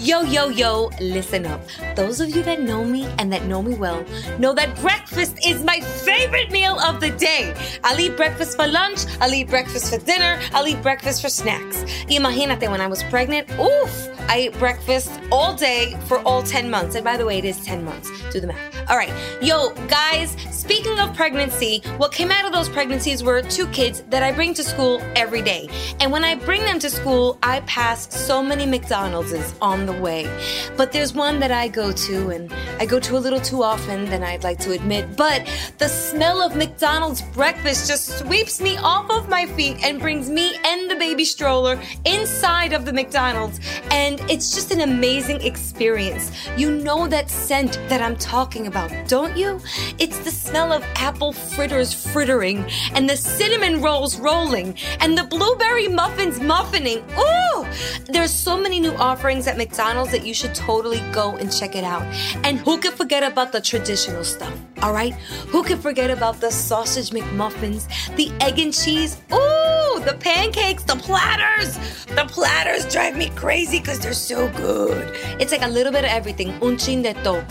Yo, yo, yo, listen up. Those of you that know me and that know me well know that breakfast is my favorite meal of the day. I'll eat breakfast for lunch, I'll eat breakfast for dinner, I'll eat breakfast for snacks. Imagínate, when I was pregnant, oof, I ate breakfast all day for all 10 months. And by the way, it is 10 months. Do the math. All right. Yo, guys, speaking of pregnancy, what came out of those pregnancies were two kids that I bring to school every day. And when I bring them to school, I pass so many McDonald's on the way. But there's one that I go to, and I go to a little too often than I'd like to admit. But the smell of McDonald's breakfast just sweeps me off of my feet and brings me and the baby stroller inside of the McDonald's. And it's just an amazing experience. You know that scent that I'm talking about, don't you? It's the smell of apple fritters frittering, and the cinnamon rolls rolling, and the blueberry muffins muffining. Ooh! There's so many new offerings at McDonald's that you should totally go and check it out. And who could forget about the traditional stuff? All right? Who could forget about the sausage McMuffins, the egg and cheese? Ooh, the pancakes, the platters. The platters drive me crazy because they're so good. It's like a little bit of everything, un chin de todo.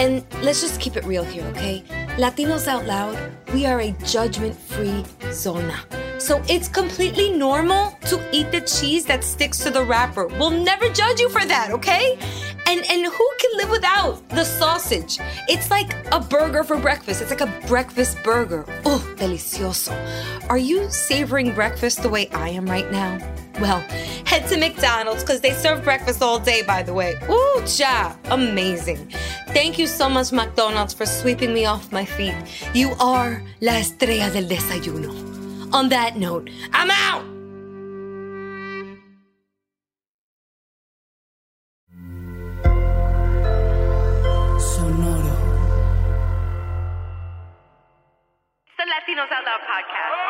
And let's just keep it real here, okay? Latinos Out Loud, we are a judgment free zona. So it's completely normal to eat the cheese that sticks to the wrapper. We'll never judge you for that, okay? And and who can live without the sausage? It's like a burger for breakfast. It's like a breakfast burger. Oh, delicioso. Are you savoring breakfast the way I am right now? Well, head to McDonald's because they serve breakfast all day, by the way. Ooh, cha, amazing. Thank you so much, McDonald's, for sweeping me off my feet. You are la estrella del desayuno. On that note, I'm out! Sonoro. It's the Latinos Out Loud podcast.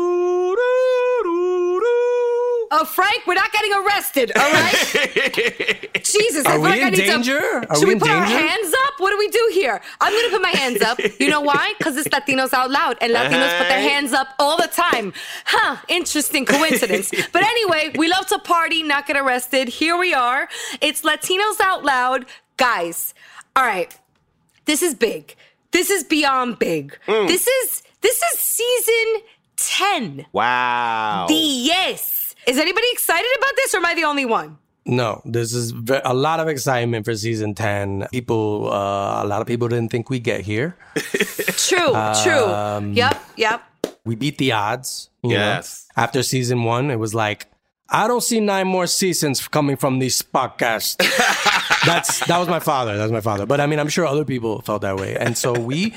Uh, Frank, we're not getting arrested, all right? Jesus, I Are feel we like I in need danger? to. Are Should we we in put our danger? hands up? What do we do here? I'm gonna put my hands up. You know why? Because it's Latinos out loud, and Latinos put their hands up all the time. Huh? Interesting coincidence. but anyway, we love to party, not get arrested. Here we are. It's Latinos out loud, guys. All right, this is big. This is beyond big. Mm. This is this is season ten. Wow. The yes. Is anybody excited about this, or am I the only one? No, this is ve- a lot of excitement for season 10. People, uh, a lot of people didn't think we'd get here. True, true. Um, Yep, yep. We beat the odds. you know? Yes. After season one, it was like, I don't see nine more seasons coming from this podcast. That's that was my father. That was my father. But I mean, I'm sure other people felt that way. And so we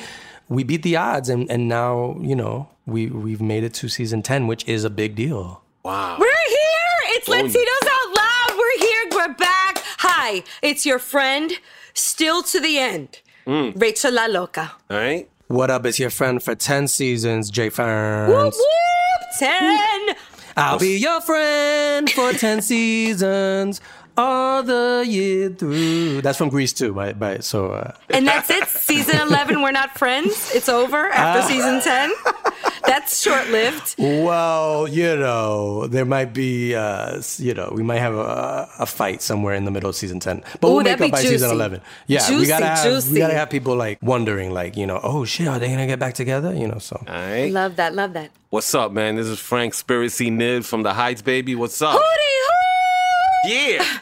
we beat the odds, and and now you know we we've made it to season 10, which is a big deal. Wow. We're here. It's. Latinos Out Loud. We're here. We're back. Hi, it's your friend, still to the end, Mm. Rachel La Loca. All right. What up? It's your friend for 10 seasons, Jay Whoop, Ferns. whoop, 10. I'll be your friend for 10 seasons, all the year through. That's from Greece too, right? right so, uh, And that's it. Season 11, we're not friends. It's over after Ah. season 10. That's short lived. well, you know, there might be, uh, you know, we might have a, a fight somewhere in the middle of season 10. But Ooh, we'll make up by be season 11. Yeah, we gotta have, juicy. we gotta have people like wondering, like, you know, oh shit, are they gonna get back together? You know, so. All right. Love that. Love that. What's up, man? This is Frank Spiracy Nib from the Heights, baby. What's up? Hootie hoo! Yeah.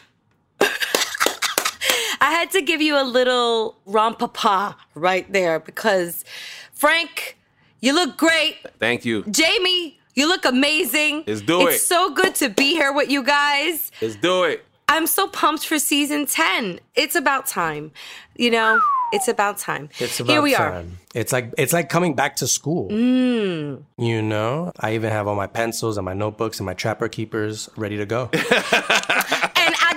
I had to give you a little rompapa right there because, Frank, you look great. Thank you. Jamie, you look amazing. Let's do it's it. so good to be here with you guys. Let's do it. I'm so pumped for season 10. It's about time. You know, it's about time. It's about here we are. It's like it's like coming back to school. Mm. You know, I even have all my pencils and my notebooks and my trapper keepers ready to go. And I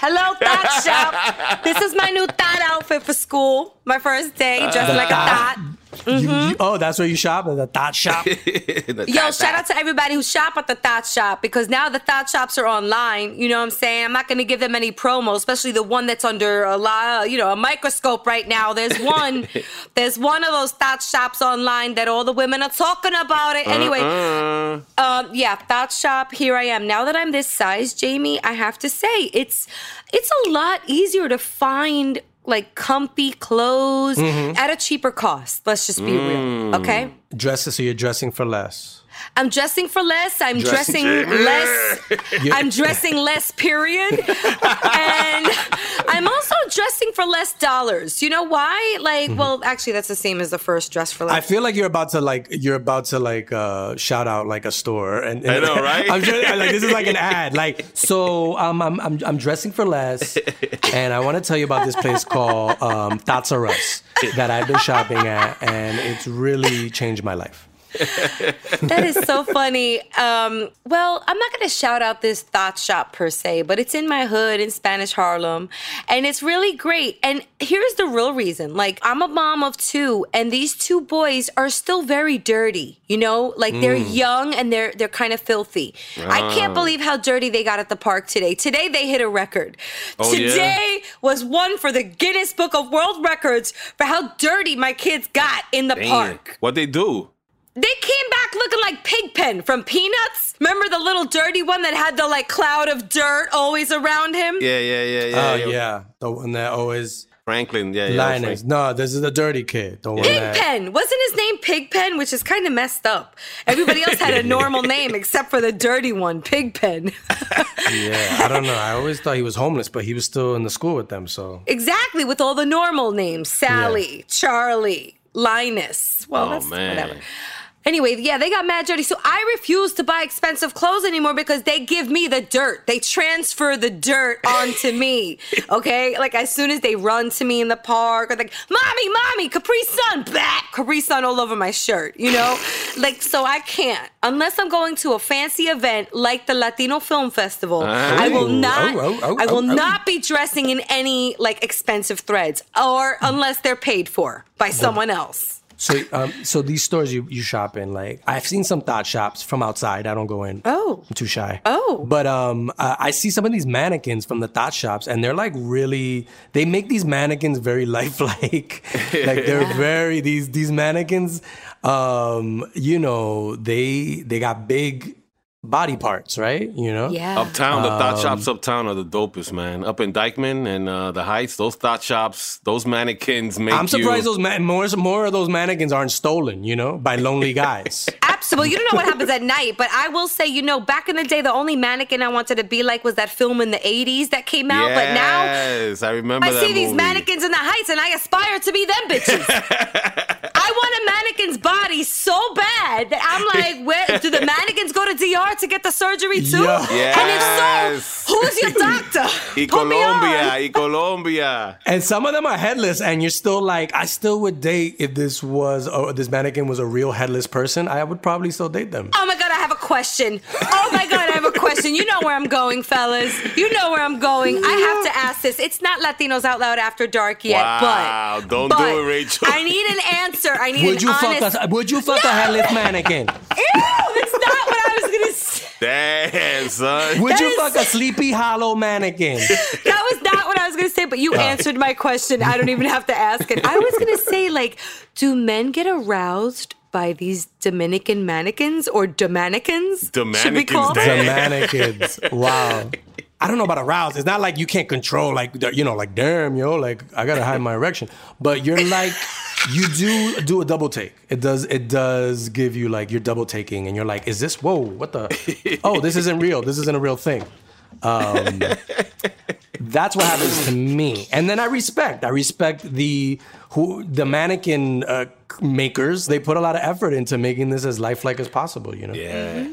Hello, thought shop. This is my new thought outfit for school. My first day, dressed like a thought. Thought. You- Mm-hmm. you- oh, that's where you shop at the thought shop. The Yo, tat- shout out to everybody who shop at the Thought Shop because now the Thought Shops are online. You know what I'm saying? I'm not going to give them any promo, especially the one that's under a lot, you know, a microscope right now. There's one, there's one of those Thought Shops online that all the women are talking about it. Anyway, Uh, um, yeah, Thought Shop. Here I am. Now that I'm this size, Jamie, I have to say it's it's a lot easier to find like comfy clothes Mm-hmm. at a cheaper cost. Let's just be Mm. real, okay? Dresses, so you're dressing for less. I'm dressing for less. I'm Dressing- dressing less. I'm dressing less, period. and I'm also dressing for less dollars. You know why? Like, well, actually, that's the same as the first dress for Mm-hmm. I feel like you're about to like you're about to like uh shout out like a store and, and I know, right? I'm just, like this is like an ad like so um, I'm I'm I'm dressing for less and I want to tell you about this place called um Thoughts R Us that I've been shopping at and it's really changed my life. That is so funny. Um, well, I'm not going to shout out this thought shop per se, but it's in my hood in Spanish Harlem, and it's really great. And here's the real reason: like, I'm a mom of two, and these two boys are still very dirty. You know, like they're young and they're they're kind of filthy. I can't believe how dirty they got at the park today. Today they hit a record. Oh, yeah? today was one for the Guinness Book of World Records for how dirty my kids got in the damn. park. What they do? They came back looking like Pigpen from Peanuts. Remember the little dirty one that had the like cloud of dirt always around him? Yeah, yeah, yeah, yeah. Oh yeah, the one that always Franklin. Yeah, yeah. Linus. Frank- No, this is the dirty kid. The one that Pigpen. Wasn't his name Pigpen? Which is kind of messed up. Everybody else had a normal name except for the dirty one, Pigpen. yeah. I don't know. I always thought he was homeless, but he was still in the school with them. So exactly, with all the normal names Sally, Charlie, Linus. Well, Oh, that's man. whatever. Anyway, yeah, they got mad dirty. So I refuse to buy expensive clothes anymore because they give me the dirt. They transfer the dirt onto me. Okay? Like as soon as they run to me in the park or like, mommy, mommy, Capri Sun, back, Capri Sun all over my shirt, you know? like, so I can't. Unless I'm going to a fancy event like the Latino Film Festival, ah. I will Oh, not oh, oh, I will oh, oh. not be dressing in any like expensive threads or unless they're paid for by someone else. So, um, so these stores you, you shop in, like I've seen some thought shops from outside. I don't go in. Oh. I'm too shy. Oh. but um, uh, I see some of these mannequins from the thought shops, and they're like really. They make these mannequins very lifelike. like they're very these these mannequins. Um, you know, they they got big body parts, right? You know. Yeah. Uptown, the Um, thought shops uptown are the dopest, man. Up in Dyckman and uh, the Heights, those thought shops, those mannequins make I'm surprised you. those man- more more of those mannequins aren't stolen, you know, by lonely guys. Absolutely. You don't know what happens at night, but I will say, you know, back in the day, the only mannequin I wanted to be like was that film in the 80s that came out. But now yes, I remember I that see these mannequins in the heights and I aspire to be them bitches. I want a mannequin's body so bad that I'm like, where do the mannequins go to DR to get the surgery too? Yeah. And if Yes. so, who's your doctor? Y Put. Colombia, y Colombia. And some of them are headless, and you're still like, I still would date if this was, or this mannequin was a real headless person. I would probably still date them. Oh my god, I have a question. Oh my god, I have a question. You know where I'm going, fellas. You know where I'm going. I have to ask this. It's not Latinos Out Loud After Dark yet, but. Wow, but don't but do it, Rachel. I need an answer. I need Would an you honest. fuck a, Would you fuck a headless mannequin? Ew, that's not what I was gonna say. Damn, son. Would That you is- fuck a sleepy hollow mannequin? That was not what I was gonna say, but you answered my question. I don't even have to ask it. I was gonna say, like, do men get aroused by these Dominican mannequins or Dominicans? Should we Dominicans, call them? damn. mannequins. Wow. I don't know about aroused. It's not like you can't control, like you know, like damn, yo, like I gotta hide my erection. But you're like, you do do a double take. It does. It does give you like you're double taking, and you're like, is this? Whoa, what the? Oh, this isn't real. This isn't a real thing. Um, that's what happens to me, and then I respect. I respect the who the mannequin uh, makers. They put a lot of effort into making this as lifelike as possible. You know. Yeah.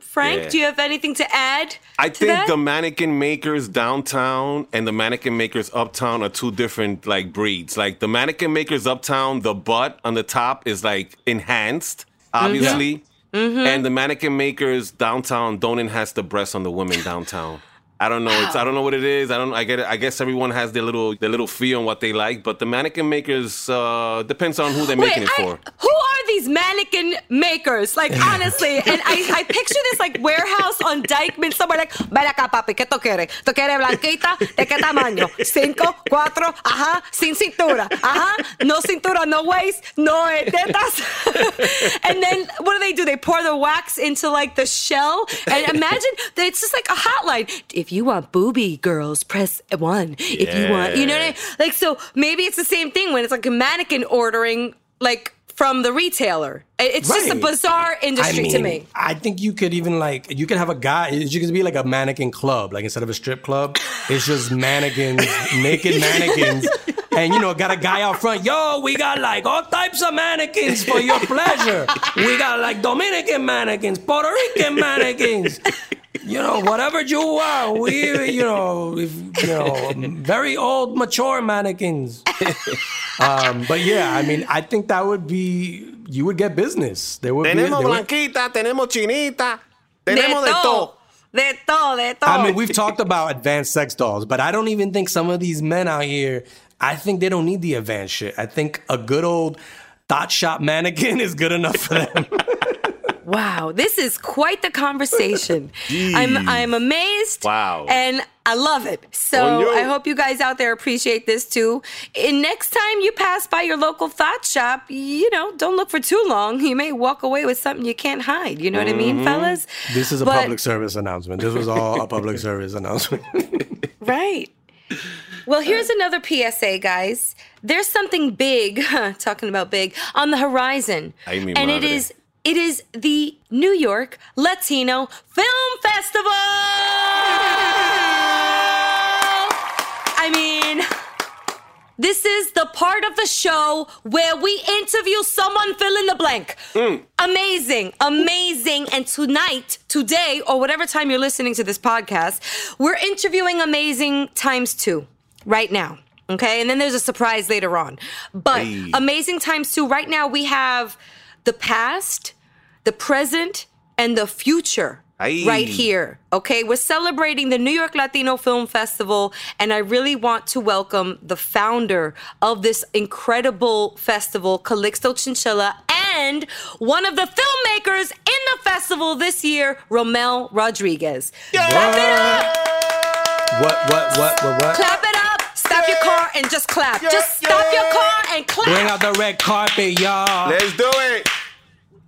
Frank, Yeah. do you have anything to add? I to think that? the mannequin makers downtown and the mannequin makers uptown are two different like breeds. Like the mannequin makers uptown, the butt on the top is like enhanced, obviously. Mm-hmm. And the mannequin makers downtown don't enhance the breasts on the women downtown. I don't know. It's I don't know what it is. I don't. I get. It. I guess everyone has their little their little feel on what they like. But the mannequin makers uh, depends on who they're making it I- for. who are these mannequin makers? Like honestly, and I, I picture this like warehouse on Dyckman somewhere. Like, ven acá, papi, ¿qué tú quieres? ¿Tú quieres blanquita? ¿De qué tamaño? Cinco, cuatro, ajá, sin cintura, ajá, no cintura, no waist, no eh, tetas. and then what do they do? They pour the wax into like the shell, and imagine that it's just like a hotline. If you want booby girls, press one. If you want, you know what I mean? Like so, maybe it's the same thing when it's like a mannequin ordering like from the retailer. It- It's just a bizarre industry to me. I think you could even like you could have a guy. You could be like a mannequin club, like instead of a strip club, it's just mannequins, naked mannequins, and you know, got a guy out front. Yo, we got like all types of mannequins for your pleasure. We got like Dominican mannequins, Puerto Rican mannequins. You know, whatever you want. We, you know, if, you know, very old, mature mannequins. Um, but yeah, I mean, I think that would be you would get business. There would be. Tenemos there would- blanquita, tenemos chinita, tenemos de todo. todo. De todo, de todo. I mean, we've talked about advanced sex dolls, but I don't even think some of these men out here. I think they don't need the advanced shit. I think a good old thought shop mannequin is good enough for them. Wow, this is quite the conversation. I'm I'm amazed. Wow. And I love it. So oh, Coño. I hope you guys out there appreciate this too. And next time you pass by your local thought shop, you know, don't look for too long. You may walk away with something you can't hide. You know what I mean, mm-hmm. fellas? this is a But- public service announcement. This was all a public service announcement. Right. Well, here's another PSA, guys. There's something big, talking about big, on the horizon. Ay, and it is it is the New York Latino Film Festival. I mean, this is the part of the show where we interview someone fill in the blank. Mm. Amazing, amazing. And tonight, today, or whatever time you're listening to this podcast, we're interviewing Amazing times two right now. Okay. And then there's a surprise later on. But Hey. Amazing times too. right now we have the past, the present, and the future right here. Okay, we're celebrating the New York Latino Film Festival, and I really want to welcome the founder of this incredible festival, Calixto Chinchilla, and one of the filmmakers in the festival this year, Romel Rodriguez. Clap it up! what, what, what, what, what? Clap it! Stop your car and just clap. just stop your car and clap. Bring out the red carpet, y'all. Let's do it.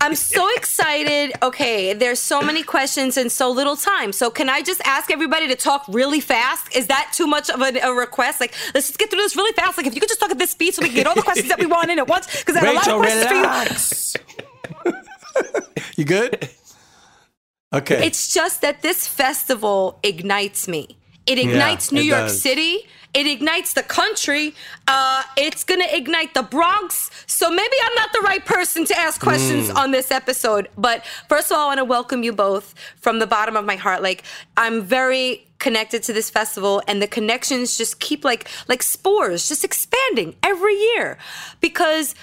I'm so excited. Okay, there's so many questions and so little time. So can I just ask everybody to talk really fast? Is that too much of a, a request? Like, let's just get through this really fast. Like, if you could just talk at this speed so we can get all the questions that we want in at once. Because I have a lot of questions for you. you good? Okay. It's just that this festival ignites me. It ignites New it York does. City. It ignites the country. Uh, it's gonna ignite the Bronx. So maybe I'm not the right person to ask questions Mm. on this episode. But first of all, I want to welcome you both from the bottom of my heart. Like I'm very connected to this festival, and the connections just keep like like spores, just expanding every year. Because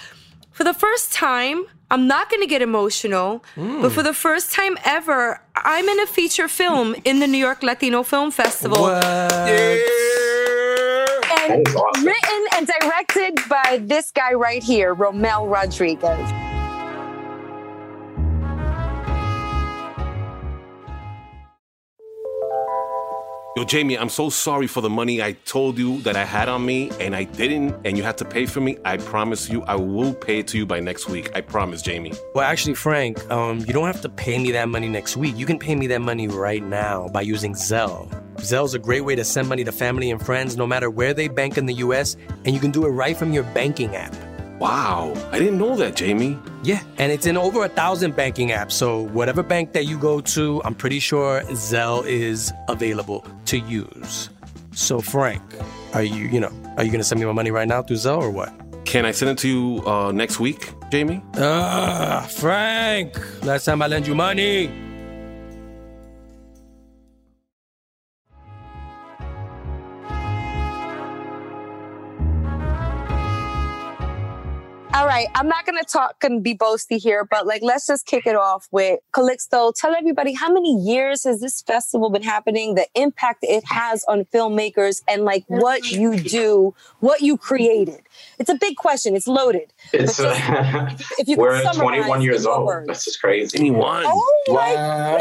for the first time, I'm not going to get emotional, but for the first time ever, I'm in a feature film in the New York Latino Film Festival. What? And written and directed by this guy right here, Romel Rodriguez. Yo, Jamie, I'm so sorry for the money I told you that I had on me and I didn't, and you had to pay for me. I promise you, I will pay it to you by next week. I promise, Jamie. Well, actually, Frank, um, you don't have to pay me that money next week. You can pay me that money right now by using Zelle. Zelle's a great way to send money to family and friends no matter where they bank in the US, and you can do it right from your banking app. Wow, I didn't know that, Jamie. Yeah, and it's in over a thousand banking apps. So whatever bank that you go to, I'm pretty sure Zelle is available to use. So Frank, are you, you know, are you gonna send me my money right now through Zelle or what? Can I send it to you uh, next week, Jamie? Ah, Frank, last time I lent you money. All right, I'm not gonna talk and be boasty here, but like let's just kick it off with Calixto. Tell everybody how many years has this festival been happening, the impact it has on filmmakers, and like what you do, what you created. It's a big question. It's loaded. It's But uh, just- If you we're summarize 21 years old. words. This is crazy. 21. Oh my Wow.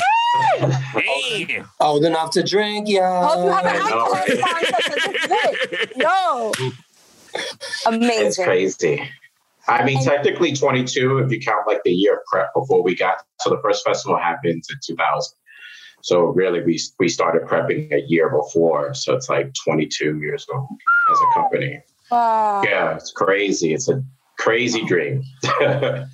Damn. Old enough to drink, yeah. Hope you have an alcohol right? sponsor 'cause. Yo. Amazing. It's crazy. I mean, technically 22 if you count like the year of prep before we got. So the first festival happened in 2000. So really, we we started prepping a year before. So it's like 22 years old as a company. Wow. Yeah, it's crazy. It's a crazy dream.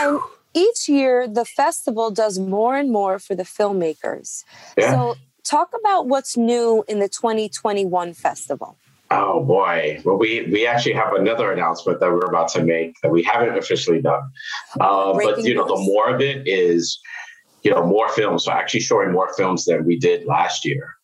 And each year, the festival does more and more for the filmmakers. yeah. So, talk about what's new in the 2021 festival. Oh boy! Well, we we actually have another announcement that we're about to make that we haven't officially done. Uh, but you know, the more of it is, you know, more films. So actually showing more films than we did last year,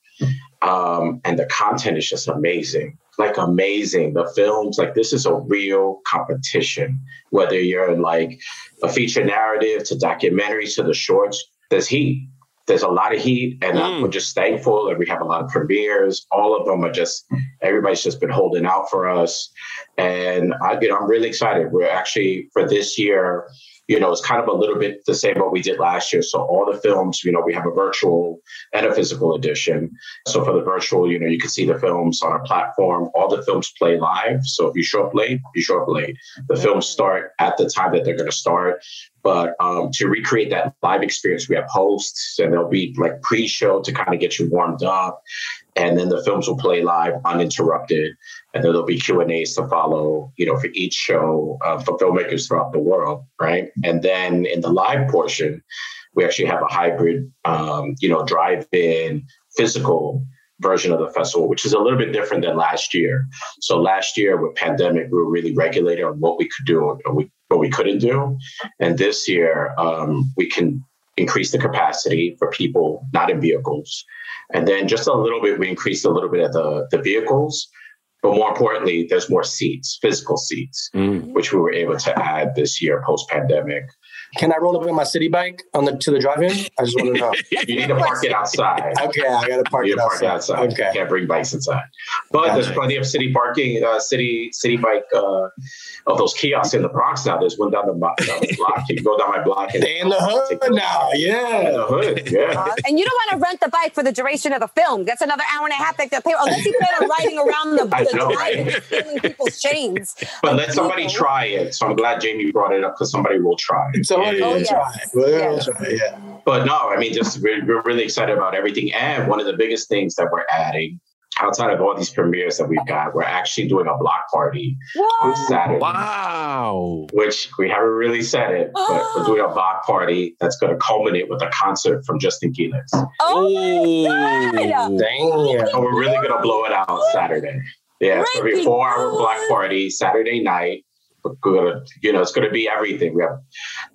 um, and the content is just amazing. Like amazing. The films, like this is a real competition. Whether you're in like a feature narrative to documentaries to the shorts, there's heat. There's a lot of heat, and Mm. we're just thankful that we have a lot of premieres. All of them are just everybody's just been holding out for us, and I, you know, I'm really excited. We're actually for this year. You know, it's kind of a little bit the same what we did last year. So all the films, you know, we have a virtual and a physical edition. So for the virtual, you know, you can see the films on a platform. All the films play live. So if you show up late, you show up late. The films start at the time that they're going to start. But um, to recreate that live experience, we have hosts, and there'll be like pre-show to kind of get you warmed up, and then the films will play live uninterrupted, and then there'll be Q and A's to follow. You know, for each show uh, for filmmakers throughout the world, right? And then in the live portion, we actually have a hybrid, um, you know, drive-in physical version of the festival, which is a little bit different than last year. So last year with pandemic, we were really regulated on what we could do and we, what we couldn't do. And this year, um, we can increase the capacity for people not in vehicles. And then just a little bit, we increased a little bit of the, the vehicles. But more importantly, there's more seats, physical seats, Mm. which we were able to add this year post pandemic. Can I roll up in my city bike on the to the drive-in? I just want to know. You need to park it outside. okay, I gotta park you it park it outside. outside. Okay. You can't bring bikes inside. But there's Gotcha. plenty of city parking, uh, city city bike uh, of those kiosks in the Bronx now. There's one down the, down the block. You can go down my block and They in the hood now, In yeah. the hood, yeah. Uh, and you don't want to rent the bike for the duration of the film. That's another hour and a half that they'll pay. Unless you plan on riding around the, I the know, drive right? and stealing people's chains. But let somebody try it. So I'm glad Jamie brought it up because somebody will try it. Somebody Oh, will yes. try. We'll Yes. try, yeah. But no, I mean, just we're, we're really excited about everything. And one of the biggest things that we're adding outside of all these premieres that we've got, we're actually doing a block party on Saturday. Wow. which we haven't really said it, but we're doing a block party that's going to culminate with a concert from Justin Quiles. Oh my God. Damn. So we're really going to blow it out Saturday. Yeah, it's going to be a four-hour block party Saturday night. We're gonna, you know, it's going to be everything. We have,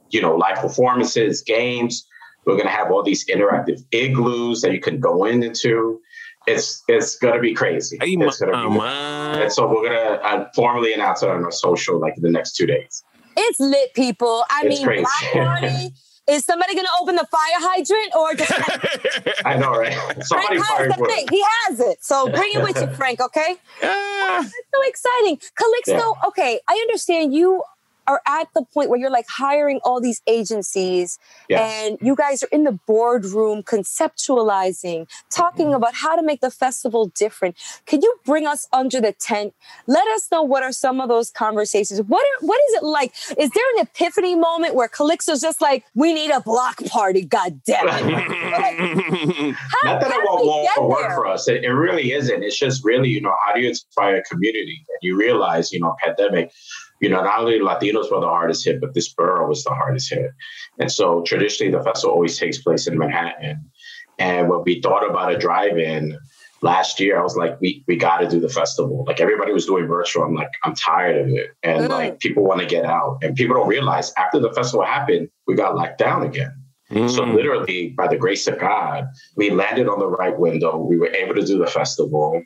you know, live performances, games. We're going to have all these interactive igloos that you can go into. It's it's going to be crazy. Ay, It's going to be. mama. And so we're going to uh, formally announce it on our social like in the next two days. It's lit, people. I It's mean, crazy. Black Party. Is somebody going to open the fire hydrant or just I know, right? Somebody Frank has fired the wood. thing? He has it. So bring it with you, Frank, okay? Ah. so exciting. Calixto, okay, I understand you are at the point where you're like hiring all these agencies Yes. and you guys are in the boardroom conceptualizing, talking mm-hmm. about how to make the festival different. Can you bring us under the tent? Let us know what are some of those conversations. What are, what is it like? Is there an epiphany moment where Calixto's just like, we need a block party, god damn it. How, Not that it won't, won't work there? for us. It, it really isn't. It's just really, you know, how do you inspire a community? And you realize, you know, pandemic, you know, not only Latinos were the hardest hit, but this borough was the hardest hit. And so traditionally, the festival always takes place in Manhattan. And when we thought about a drive-in last year, I was like, we we got to do the festival. Like everybody was doing virtual. I'm like, I'm tired of it, and Mm. like people want to get out, and people don't realize after the festival happened, we got locked down again. So Mm. literally, by the grace of God, we landed on the right window. We were able to do the festival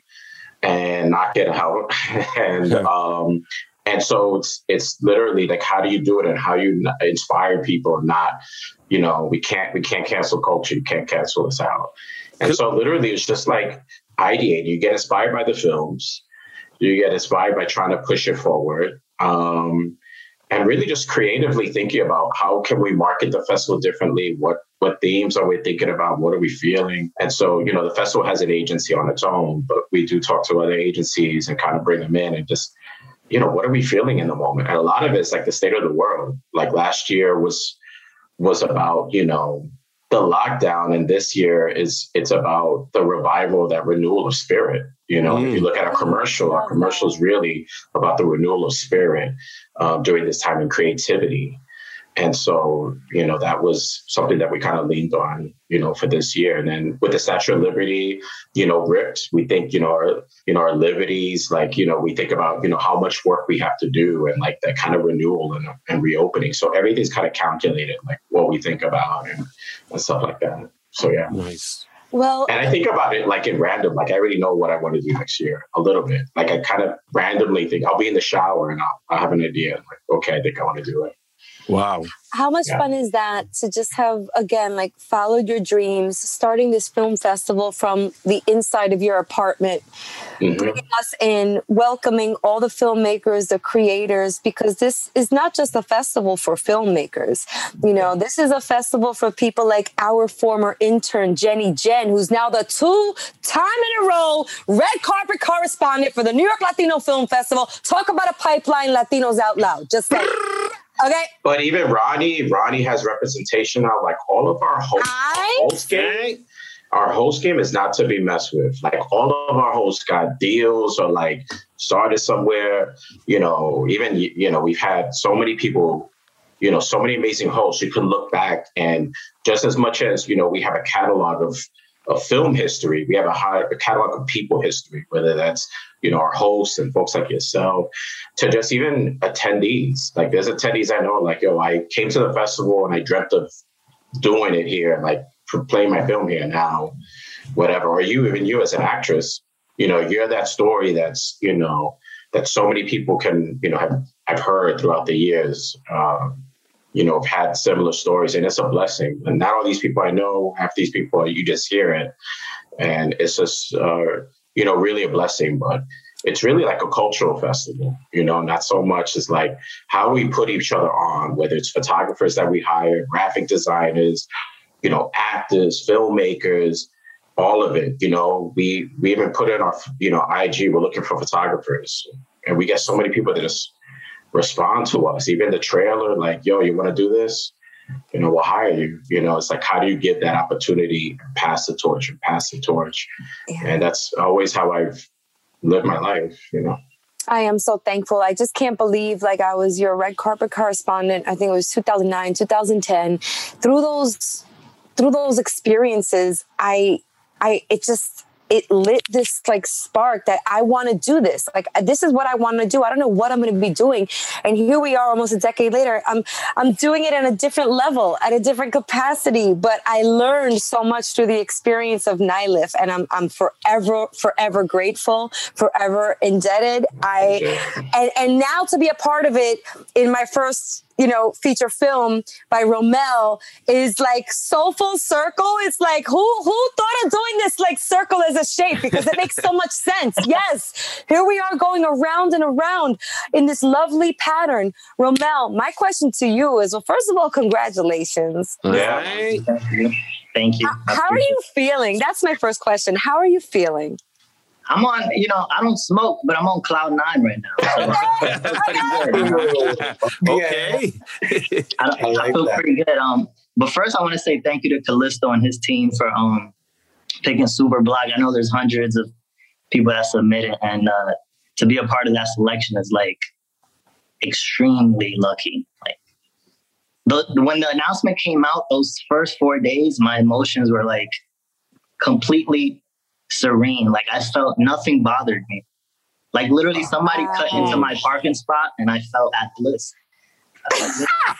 and knock it out. and um, And so it's it's literally like how do you do it and how you inspire people and not, you know, we can't we can't cancel culture, you can't cancel us out. And so literally it's just like ideate. You get inspired by the films, you get inspired by trying to push it forward. Um, and really just creatively thinking about how can we market the festival differently what what themes are we thinking about what are we feeling and so you know the festival has an agency on its own but we do talk to other agencies and kind of bring them in and just you know what are we feeling in the moment? And a lot of it's like the state of the world. Like last year was was about you know the lockdown. And this year is it's about the revival that renewal of spirit. You know if you look at our commercial our commercial is really about the renewal of spirit uh, during this time in creativity and so you know that was something that we kind of leaned on you know for this year and then with the statue of liberty you know ripped we think you know our you know our liberties like you know we think about you know how much work we have to do and like that kind of renewal and, and reopening so everything's kind of calculated like what we think about and, and stuff like that so yeah Nice. Well, and I think about it like in random, like I already know what I want to do next year a little bit. Like I kind of randomly think I'll be in the shower and I'll, I'll have an idea. Like, okay, I think I want to do it. Wow. how much Yeah. fun is that to just have again like followed your dreams starting this film festival from the inside of your apartment Mhm. bringing us in welcoming all the filmmakers the creators because this is not just a festival for filmmakers you know this is a festival for people like our former intern jenny jen who's now the two time in a row red carpet correspondent for the new york latino film festival talk about a pipeline latinos out loud just say okay But even Ronnie, Ronnie has representation now. Like all of our host, I- host game, our host game is not to be messed with. Like all of our hosts got deals or like started somewhere. You know, even you know we've had so many people. You know, so many amazing hosts. You can look back and just as much as you know, we have a catalog of of film history. We have a, high, a catalog of people history, whether that's you know our hosts and folks like yourself, to just even attendees. Like there's attendees I know, like yo, I came to the festival and I dreamt of doing it here, like playing my film here now, whatever. Or you, even you as an actress, you know, you're that story that's you know that so many people can you know have I've heard throughout the years. Um, you know, have had similar stories, and it's a blessing. And not all these people I know, half these people you just hear it, and it's just uh, you know really a blessing. But it's really like a cultural festival, you know, not so much as like how we put each other on, whether it's photographers that we hire, graphic designers, you know, actors, filmmakers, all of it. You know, we we even put in our you know IG. We're looking for photographers, and we get so many people that just respond to us. Even the trailer, like, yo, you want to do this? You know, we'll hire you. You know, it's like, how do you get that opportunity and pass the torch and pass the torch? Yeah. And that's always how I've lived my life, you know. I am so thankful. I just can't believe like I was your red carpet correspondent. I think it was 2009, 2010. Through those through those experiences, I I it just it lit this like spark that I want to do this. Like uh, this is what I want to do. I don't know what I'm going to be doing. And here we are almost a decade later. I'm I'm doing it at a different level, at a different capacity, but I learned so much through the experience of Nylif and I'm I'm forever forever grateful, forever indebted. I and and now to be a part of it in my first you know feature film by Romel is like so full circle. It's like who who thought of doing this like circle as a shape because it makes so much sense. Yes, here we are going around and around in this lovely pattern. Romel, my question to you is well, first of all, congratulations. Yeah. Right? Thank you. Thank you. I How are you feeling? That's my first question. How are you feeling? It. I'm on, you know, I don't smoke, but I'm on cloud nine right now. So that's okay. I, I like I feel that. pretty good. Um, but first, I want to say thank you to Calixto and his team for um picking Super Block. I know there's hundreds of people that submitted, and uh, to be a part of that selection is like extremely lucky. Like the, when the announcement came out, those first four days, my emotions were like completely serene. Like I felt nothing bothered me. Like literally, somebody cut into my parking spot, and I felt at bliss.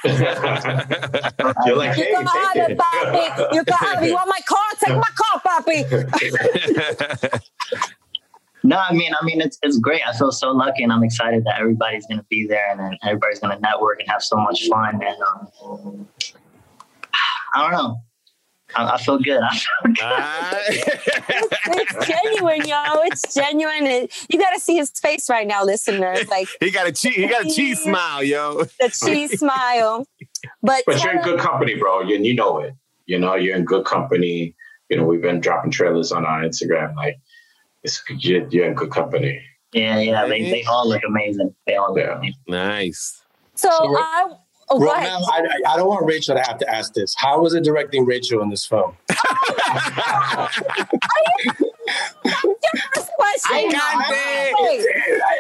You're like, hey, You can have take it, it. Papi. You can have. You want my car? Take my car, Papi. No, I mean, I mean, it's it's great. I feel so lucky, and I'm excited that everybody's gonna be there, and then everybody's gonna network and have so much fun. And um, I don't know. I, I feel good. I feel good. Ah. It's genuine, yo. It's genuine. It- you got to see his face right now, listeners. Like he got a cheese. He got a cheese smile, yo. the cheese smile. But, But you're in good company, bro. You, you know it. You know, you're in good company. You know, we've been dropping trailers on our Instagram. Like, it's you're, you're in good company. Yeah, yeah. They, they all look amazing. They all look Yeah. amazing. Nice. so So, I. Oh, go ahead. Romel, I, I I don't want Rachel to have to ask this. How was it directing Rachel in this film? First question. I got it. Wait,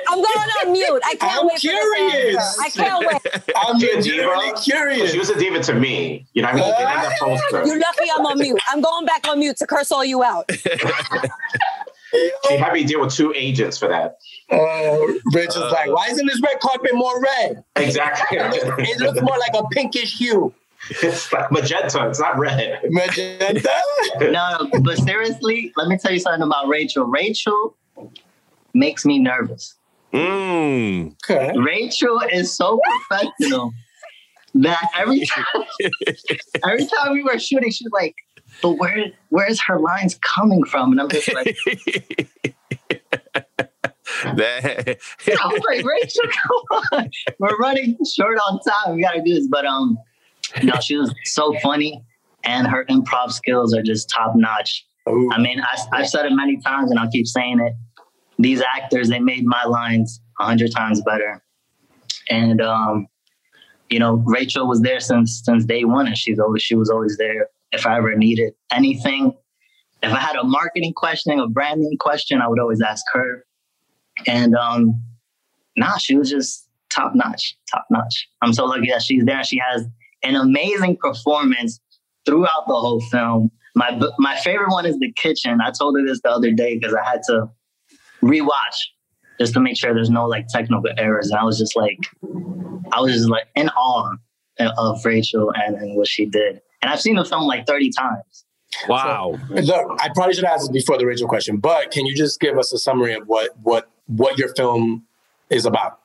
I'm going on mute. I can't wait. I'm wait for this curious. I can't wait. I'm She a legitimately diva? curious. She was a diva to me. You know, I mean, you did that poster. You're lucky I'm on mute. I'm going back on mute to curse all you out. She had me deal with two agents for that. Uh, Rachel's like, why isn't this red carpet more red? Exactly. It looks more like a pinkish hue. it's like magenta. It's not red. Magenta? No, but seriously, let me tell you something about Rachel. Rachel makes me nervous. Mm. Okay. Rachel is so professional that every time, every time we were shooting, she's like, "But where, where's her lines coming from?" And I'm just like, That- I was like, Rachel, come on. We're running short on time. We gotta do this. But um, no, she was so funny, and her improv skills are just top notch. I mean, I, I've said it many times, and I'll keep saying it. These actors, they made my lines a hundred times better. And um, you know, Rachel was there since since day one, and she's always she was always there. If I ever needed anything, if I had a marketing question, a branding question, I would always ask her. And um, nah, she was just top notch, top notch. I'm so lucky that she's there. She has an amazing performance throughout the whole film. My my favorite one is the kitchen. I told her this the other day because I had to rewatch just to make sure there's no like technical errors. And I was just like, I was just like in awe of Rachel and, and what she did. And I've seen the film like 30 times. wow. Look, I probably should have asked this before the Rachel question, but can you just give us a summary of what what what your film is about?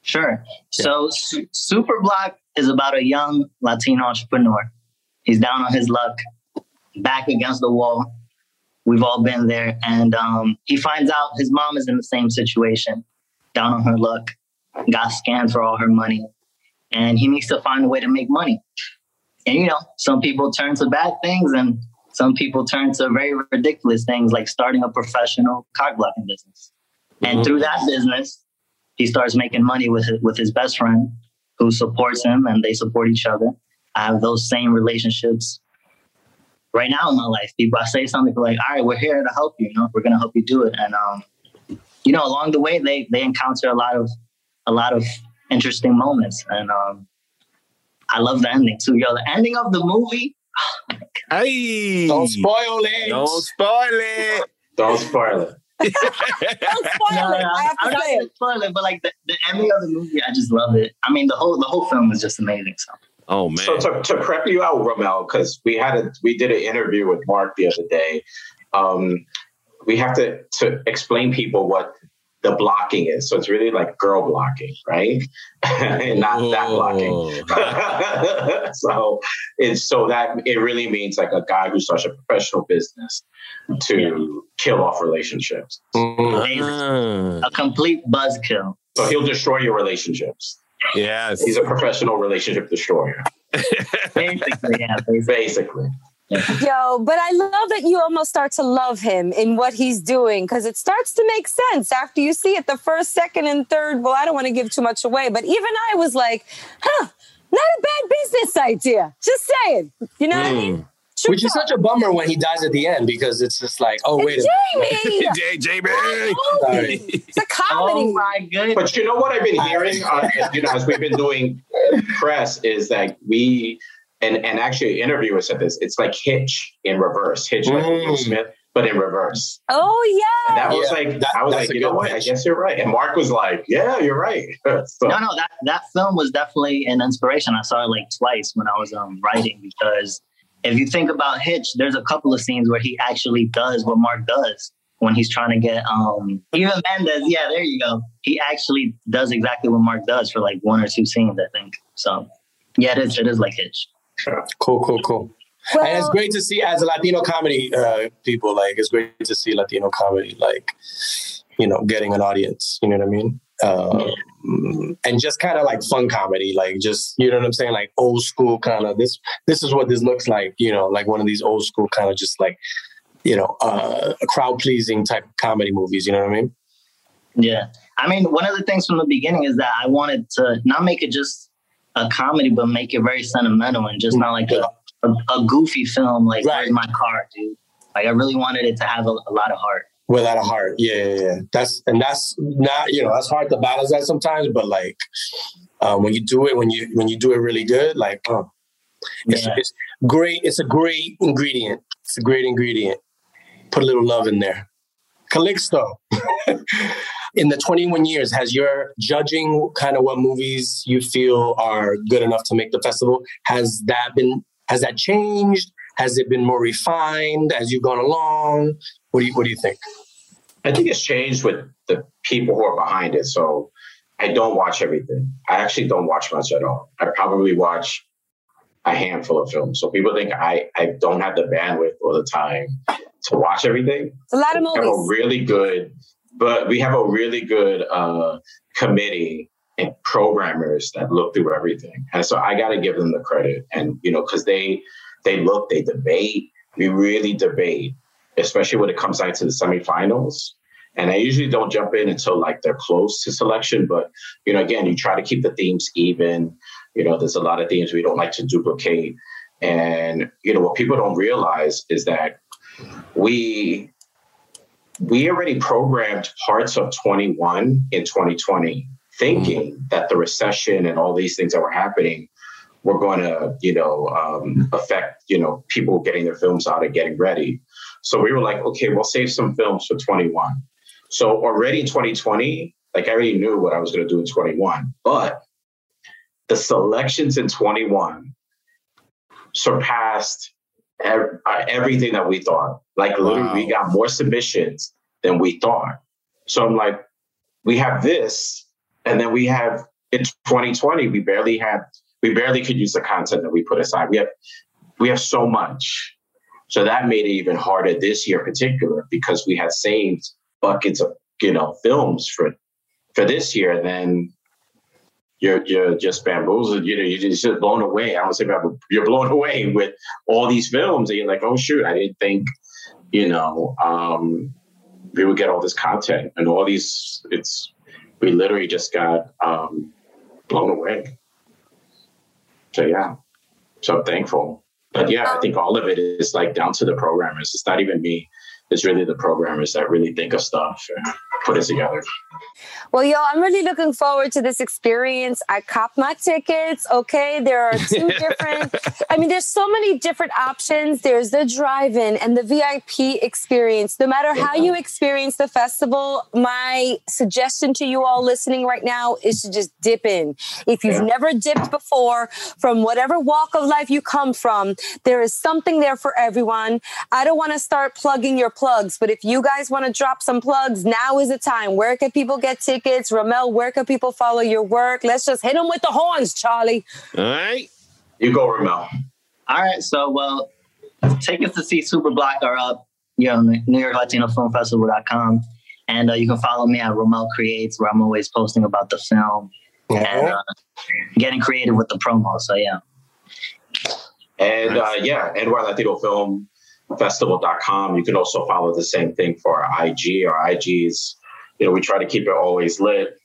Sure. So Su- Super Block is about a young Latino entrepreneur. He's down on his luck, back against the wall. We've all been there. And um, he finds out his mom is in the same situation, down on her luck, got scammed for all her money. And he needs to find a way to make money. And, you know, some people turn to bad things and some people turn to very ridiculous things like starting a professional cock blocking business. And through that business, he starts making money with his, with his best friend who supports him and they support each other. I have those same relationships right now in my life. People, I say something like, all right, we're here to help you, you know, we're going to help you do it. And, um, you know, along the way, they, they encounter a lot of, a lot of interesting moments. And, um, I love the ending too. Yo, the ending of the movie, Hey. Don't spoil it. Don't spoil it. Don't spoil it. Don't spoil no, it. no, I have I'm to not say gonna it. spoil it, but like the, the ending of the movie, I just love it. I mean, the whole, the whole film is just amazing. So. Oh man. So to, to prep you out, Romel, because we had a we did an interview with Mark the other day. Um, we have to to explain people what the blocking is. So it's really like girl blocking, right? and not that blocking. So it's so that it really means like a guy who starts a professional business to kill off relationships. Ah. A complete buzzkill. So he'll destroy your relationships. yes. He's a professional relationship destroyer, Basically, yeah, basically. basically. Yo, but I love that you almost start to love him in what he's doing because it starts to make sense after you see it the first, second, and third. Well, I don't want to give too much away, but even I was like, huh, not a bad business idea. Just saying. You know what I mean? True Which is such a bummer when he dies at the end because it's just like, oh wait a minute. Jamie! J- JB. Sorry. It's a comedy. Oh my goodness. But you know what I've been hearing, uh, you know, as we've been doing press, is that we and and actually interviewers said this. It's like Hitch in reverse, Hitch like Mm. Will Smith, but in reverse. oh, And yeah. that was Yeah, like, that- I was like, you know good what? I guess you're right. And Mark was like, yeah, you're right. so, No, no, that, that film was definitely an inspiration. I saw it like twice when I was um, writing because if you think about Hitch, there's a couple of scenes where he actually does what Mark does. when he's trying to get um Eva Mendes. Yeah, there you go. He actually does exactly what Mark does for like one or two scenes, I think. So yeah, it is. It is like Hitch. Cool, cool, cool. and it's great to see as a Latino comedy uh, people, like it's great to see Latino comedy, like you know, getting an audience. You know what I mean? Um, and just kind of like fun comedy, like just you know what I'm saying, like old school kind of this. This is what this looks like, you know, like one of these old school kind of just like you know, uh, crowd pleasing type comedy movies. You know what I mean? Yeah. I mean, one of the things from the beginning is that I wanted to not make it just a comedy, but make it very sentimental and just not like a, a, a goofy film like Right. Where's My Car, dude. Like I really wanted it to have a, a lot of heart. Without a heart, yeah, yeah, yeah. That's and that's not you know that's hard to balance that sometimes, but like uh, when you do it, when you when you do it really good, like oh, it's, Yeah. it's great. It's a great ingredient. It's a great ingredient. Put a little love in there. Calixto. in the 21 years, has your judging kind of what movies you feel are good enough to make the festival? Has that been has that changed? Has it been more refined as you've gone along? What do you what do you think? I think it's changed with the people who are behind it. So I don't watch everything. I actually don't watch much at all. I probably watch a handful of films. So people think I, I don't have the bandwidth or the time to watch everything. It's a lot of We have a really good, but we have a really good uh, committee and programmers that look through everything. And so I got to give them the credit. And, you know, because they, they look, they debate. We really debate, especially when it comes down to the semifinals. And I usually don't jump in until like they're close to selection. But, you know, again, you try to keep the themes even. You know, there's a lot of themes we don't like to duplicate. And, you know, what people don't realize is that we we already programmed parts of 21 in 2020 thinking that the recession and all these things that were happening were going to you know um, affect you know people getting their films out and getting ready. So we were like okay we'll save some films for 21 so already in 2020 like i already knew what i was going to do in 21 but the selections in 21 surpassed ev- uh, everything that we thought. Like literally, we got more submissions than we thought. So I'm like, we have this, and then we have in 2020, we barely had, we barely could use the content that we put aside. We have, we have so much. So that made it even harder this year, in particular, because we had saved buckets of you know films for for this year. And Then you're you're just bamboozled. You know, you're just blown away. I don't say bamboozled. You're blown away with all these films, and you're like, oh shoot, I didn't think, you know, um, we would get all this content and all these. It's we literally just got um, blown away. So yeah, so I'm thankful. But yeah, I think all of it is like down to the programmers. It's not even me. It's really the programmers that really think of stuff and put it together. Well, yo, I'm really looking forward to this experience. I cop my tickets. Okay, there are two different. I mean, there's so many different options. There's the drive-in and the VIP experience. No matter how you experience the festival, my suggestion to you all listening right now is to just dip in. If you've never dipped before, from whatever walk of life you come from, there is something there for everyone. I don't want to start plugging your plugs, but if you guys want to drop some plugs, now is the time. Where can people get tickets? Romel, where can people follow your work? Let's just hit them with the horns, Charlie. All right. You go, Romel. All right, so well, tickets to see Superblocked are up, you know, New York Latino Film Festival.com. And uh, you can follow me at Romel Creates, where I'm always posting about the film and uh, getting creative with the promo. So yeah. And uh, yeah, NY Latino Film Festival.com. You can also follow the same thing for our IG. Our IGs, you know, we try to keep it always lit.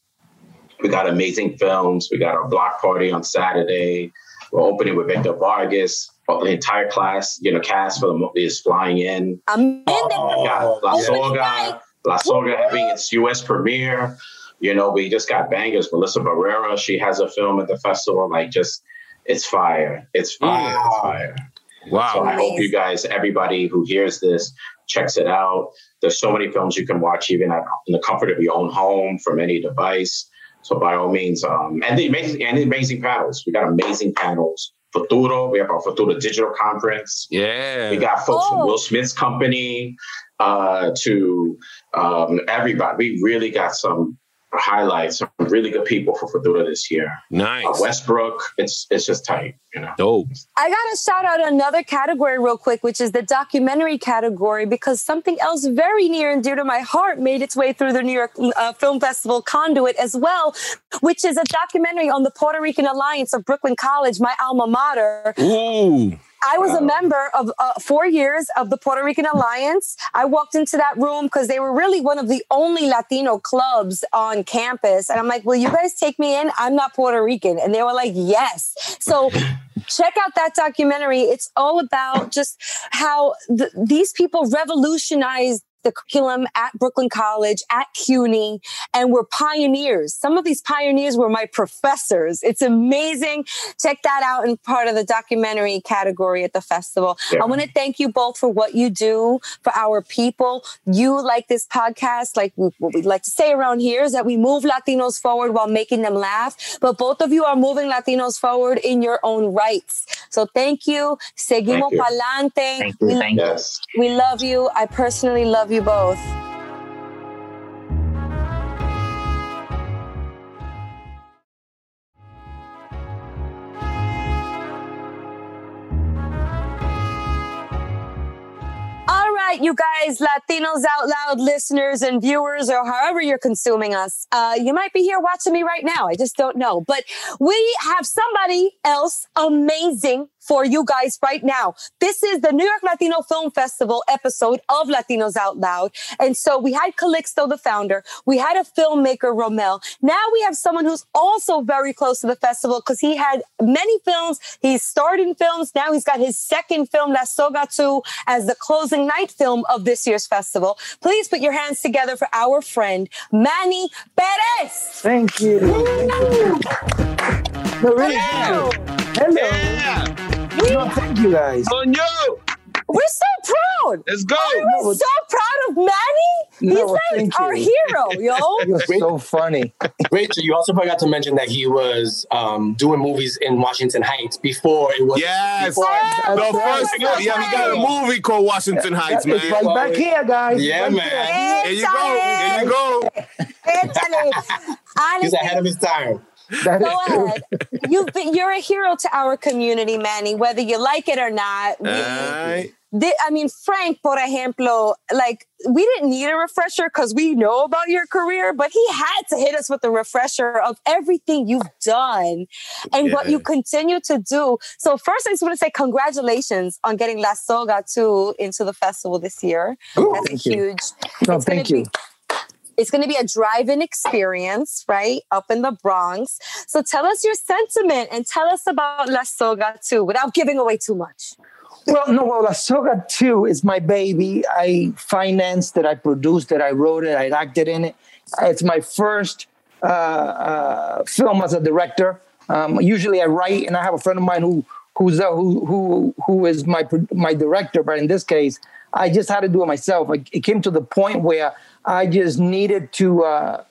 We got amazing films. We got our block party on Saturday. We're opening with Victor Vargas. The entire class, you know, cast for the movie is flying in. I'm in there. Uh, we got La Soga. La Soga having its US premiere. You know, we just got bangers. Melissa Barrera, she has a film at the festival. Like, just, it's fire. It's fire. It's Wow. So I hope you guys, everybody who hears this, checks it out. There's so many films you can watch even at, in the comfort of your own home from any device. So by all means, um, and the amazing and the amazing panels. We got amazing panels. Futuro, we have our Futuro Digital Conference. Yeah. We got folks Oh. from Will Smith's company. uh, to um, everybody. We really got some highlights, some really good people for Futuro this year. Nice. Uh, Westbrook, it's it's just tight, you know. Dope. I got to shout out another category real quick, which is the documentary category, because something else very near and dear to my heart made its way through the New York uh, Film Festival conduit as well, which is a documentary on the Puerto Rican Alliance of Brooklyn College, my alma mater. Ooh. I was a member of uh, four years of the Puerto Rican Alliance. I walked into that room because they were really one of the only Latino clubs on campus. And I'm like, Will you guys take me in? I'm not Puerto Rican. And they were like, Yes. So check out that documentary. It's all about just how th- these people revolutionized the curriculum at Brooklyn College, at CUNY, and we're pioneers. Some of these pioneers were my professors. It's amazing. Check that out in part of the documentary category at the festival. Yeah. I want to thank you both for what you do for our people. You like this podcast, like we, what we like to say around here is that we move Latinos forward while making them laugh. But both of you are moving Latinos forward in your own rights. So thank you. Seguimos Thank you. pa'lante. Thank you. We- Thank you. Yes. we love you. I personally love you both. You guys, Latinos Out Loud listeners and viewers, or however you're consuming us, uh, you might be here watching me right now. I just don't know. But we have somebody else amazing for you guys right now. This is the New York Latino Film Festival episode of Latinos Out Loud. And so we had Calixto, the founder. We had a filmmaker, Romel. Now we have someone who's also very close to the festival because he had many films. He starred in films. Now he's got his second film, La Soga 2, as the closing night film of this year's festival. Please put your hands together for our friend, Manny Perez. Thank you. Thank you. No, really, Hello. Hello. No, thank you guys. Coño. We're so proud. Let's go. We're No, so proud of Manny. He's No, like our you. hero, yo. You're so funny. Rachel, you also forgot to mention that he was um, doing movies in Washington Heights before it was. Yes. Before, Yeah. The first, right. yeah, we got a movie called Washington Heights, It's man. right back here, guys. Yeah, Right man. there. There you go. There you go. Échale. he's ahead of his time. That is go true. ahead. You've been, you're a hero to our community, Manny, whether you like it or not. We, Alright. Thi- I mean, Frank, por ejemplo, like we didn't need a refresher because we know about your career, but he had to hit us with the refresher of everything you've done and what you continue to do. So first, I just want to say congratulations on getting La Soga 2 into the festival this year. Ooh, That's thank you. huge. No, thank you. be- It's going to be a drive-in experience, right, up in the Bronx. So tell us your sentiment and tell us about La Soga 2 without giving away too much. Well, no, well, La Soga 2 is my baby. I financed it, I produced it, I wrote it, I acted in it. It's my first uh, uh, film as a director. Um, usually I write, and I have a friend of mine who who's who who who is my my director. But in this case, I just had to do it myself. It, it came to the point where I just needed to. Uh,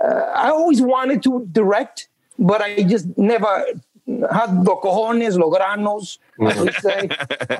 uh, I always wanted to direct, but I just never had los cojones, los granos, as we say,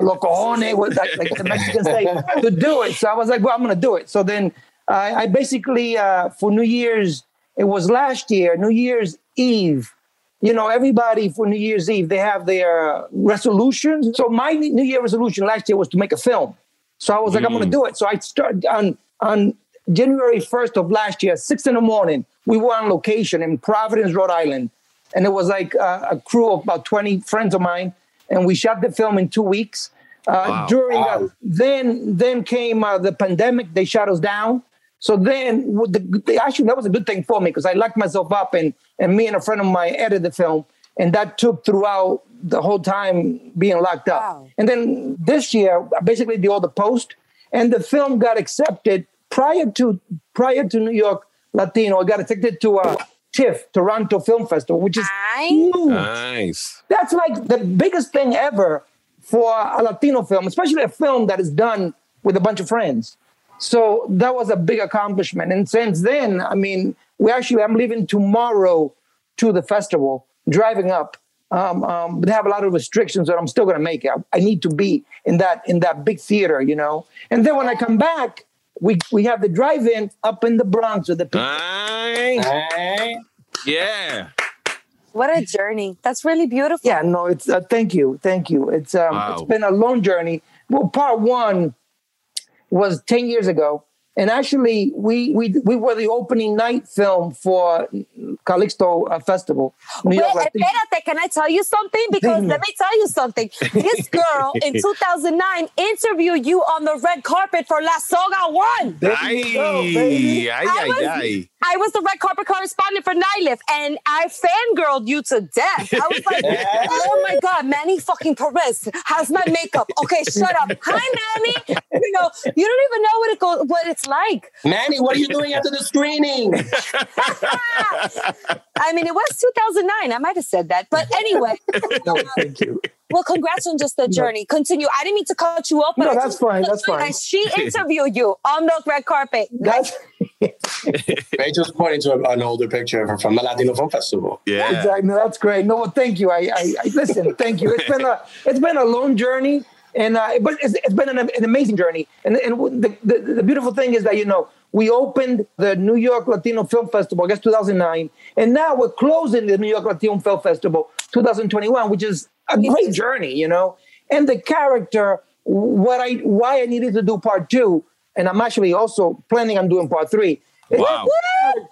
los cojones, what- like, like the Mexicans say, to do it. So I was like, well, I'm going to do it. So then I, I basically, uh, for New Year's, it was last year, New Year's Eve. You know, everybody for New Year's Eve, they have their resolutions. So my New Year resolution last year was to make a film. So I was like, I'm going to do it. So I started on on January 1st of last year, six in the morning. We were on location in Providence, Rhode Island, and it was like uh, a crew of about 20 friends of mine, and we shot the film in two weeks. Uh, Wow. During Wow. uh, then then came uh, the pandemic. They shut us down. So then, with the, the, actually, that was a good thing for me because I locked myself up, and and me and a friend of mine edited the film, and that took throughout the whole time being locked up. Wow. And then this year, I basically did all the post, and the film got accepted prior to prior to New York Latino. I got accepted to uh, TIFF, Toronto Film Festival, which is Nice. huge. Nice. That's like the biggest thing ever for a Latino film, especially a film that is done with a bunch of friends. So that was a big accomplishment. And since then, I mean, we actually, I'm leaving tomorrow to the festival, driving up. um, um, they have a lot of restrictions that I'm still going to make it. I, I need to be in that in that big theater, you know. And then when I come back, we we have the drive-in up in the Bronx with the people. Aye. Yeah. What a journey. That's really beautiful. Yeah, no, it's uh, thank you, thank you. It's um, Wow. it's been a long journey. Well, part one was ten years ago, and actually, we we we were the opening night film for Calixto uh, Festival. New Wait, York Latino. espérate, can I tell you something? Because let me tell you something. This girl in 2009 interviewed you on the red carpet for La Soga One. There you go. Ay, ay, I ay, was- ay. I was the red carpet correspondent for Nightlift, and I fangirled you to death. I was like, "Oh my god, Manny fucking Perez has my makeup." Okay, shut up. Hi, Manny. You know, you don't even know what it goes, what it's like. Manny, what are you doing after the screening? I mean, it was 2009. I might have said that, but anyway. No, thank you. Well, congrats on just the journey. Continue. I didn't mean to cut you off, but No, I that's fine, that's fine. And she interviewed you on the red carpet. That's Rachel's pointing to an older picture from, from the Latino Film Festival. Yeah. exactly. No, that's great. No, well, thank you. I, I, I listen. Thank you. It's been a it's been a long journey, and uh, but it's, it's been an, an amazing journey. And and the, the the beautiful thing is that you know we opened the New York Latino Film Festival, I guess 2009, and now we're closing the New York Latino Film Festival 2021, which is a great journey, you know. And the character, what I why I needed to do part two, and I'm actually also planning on doing part three. Wow.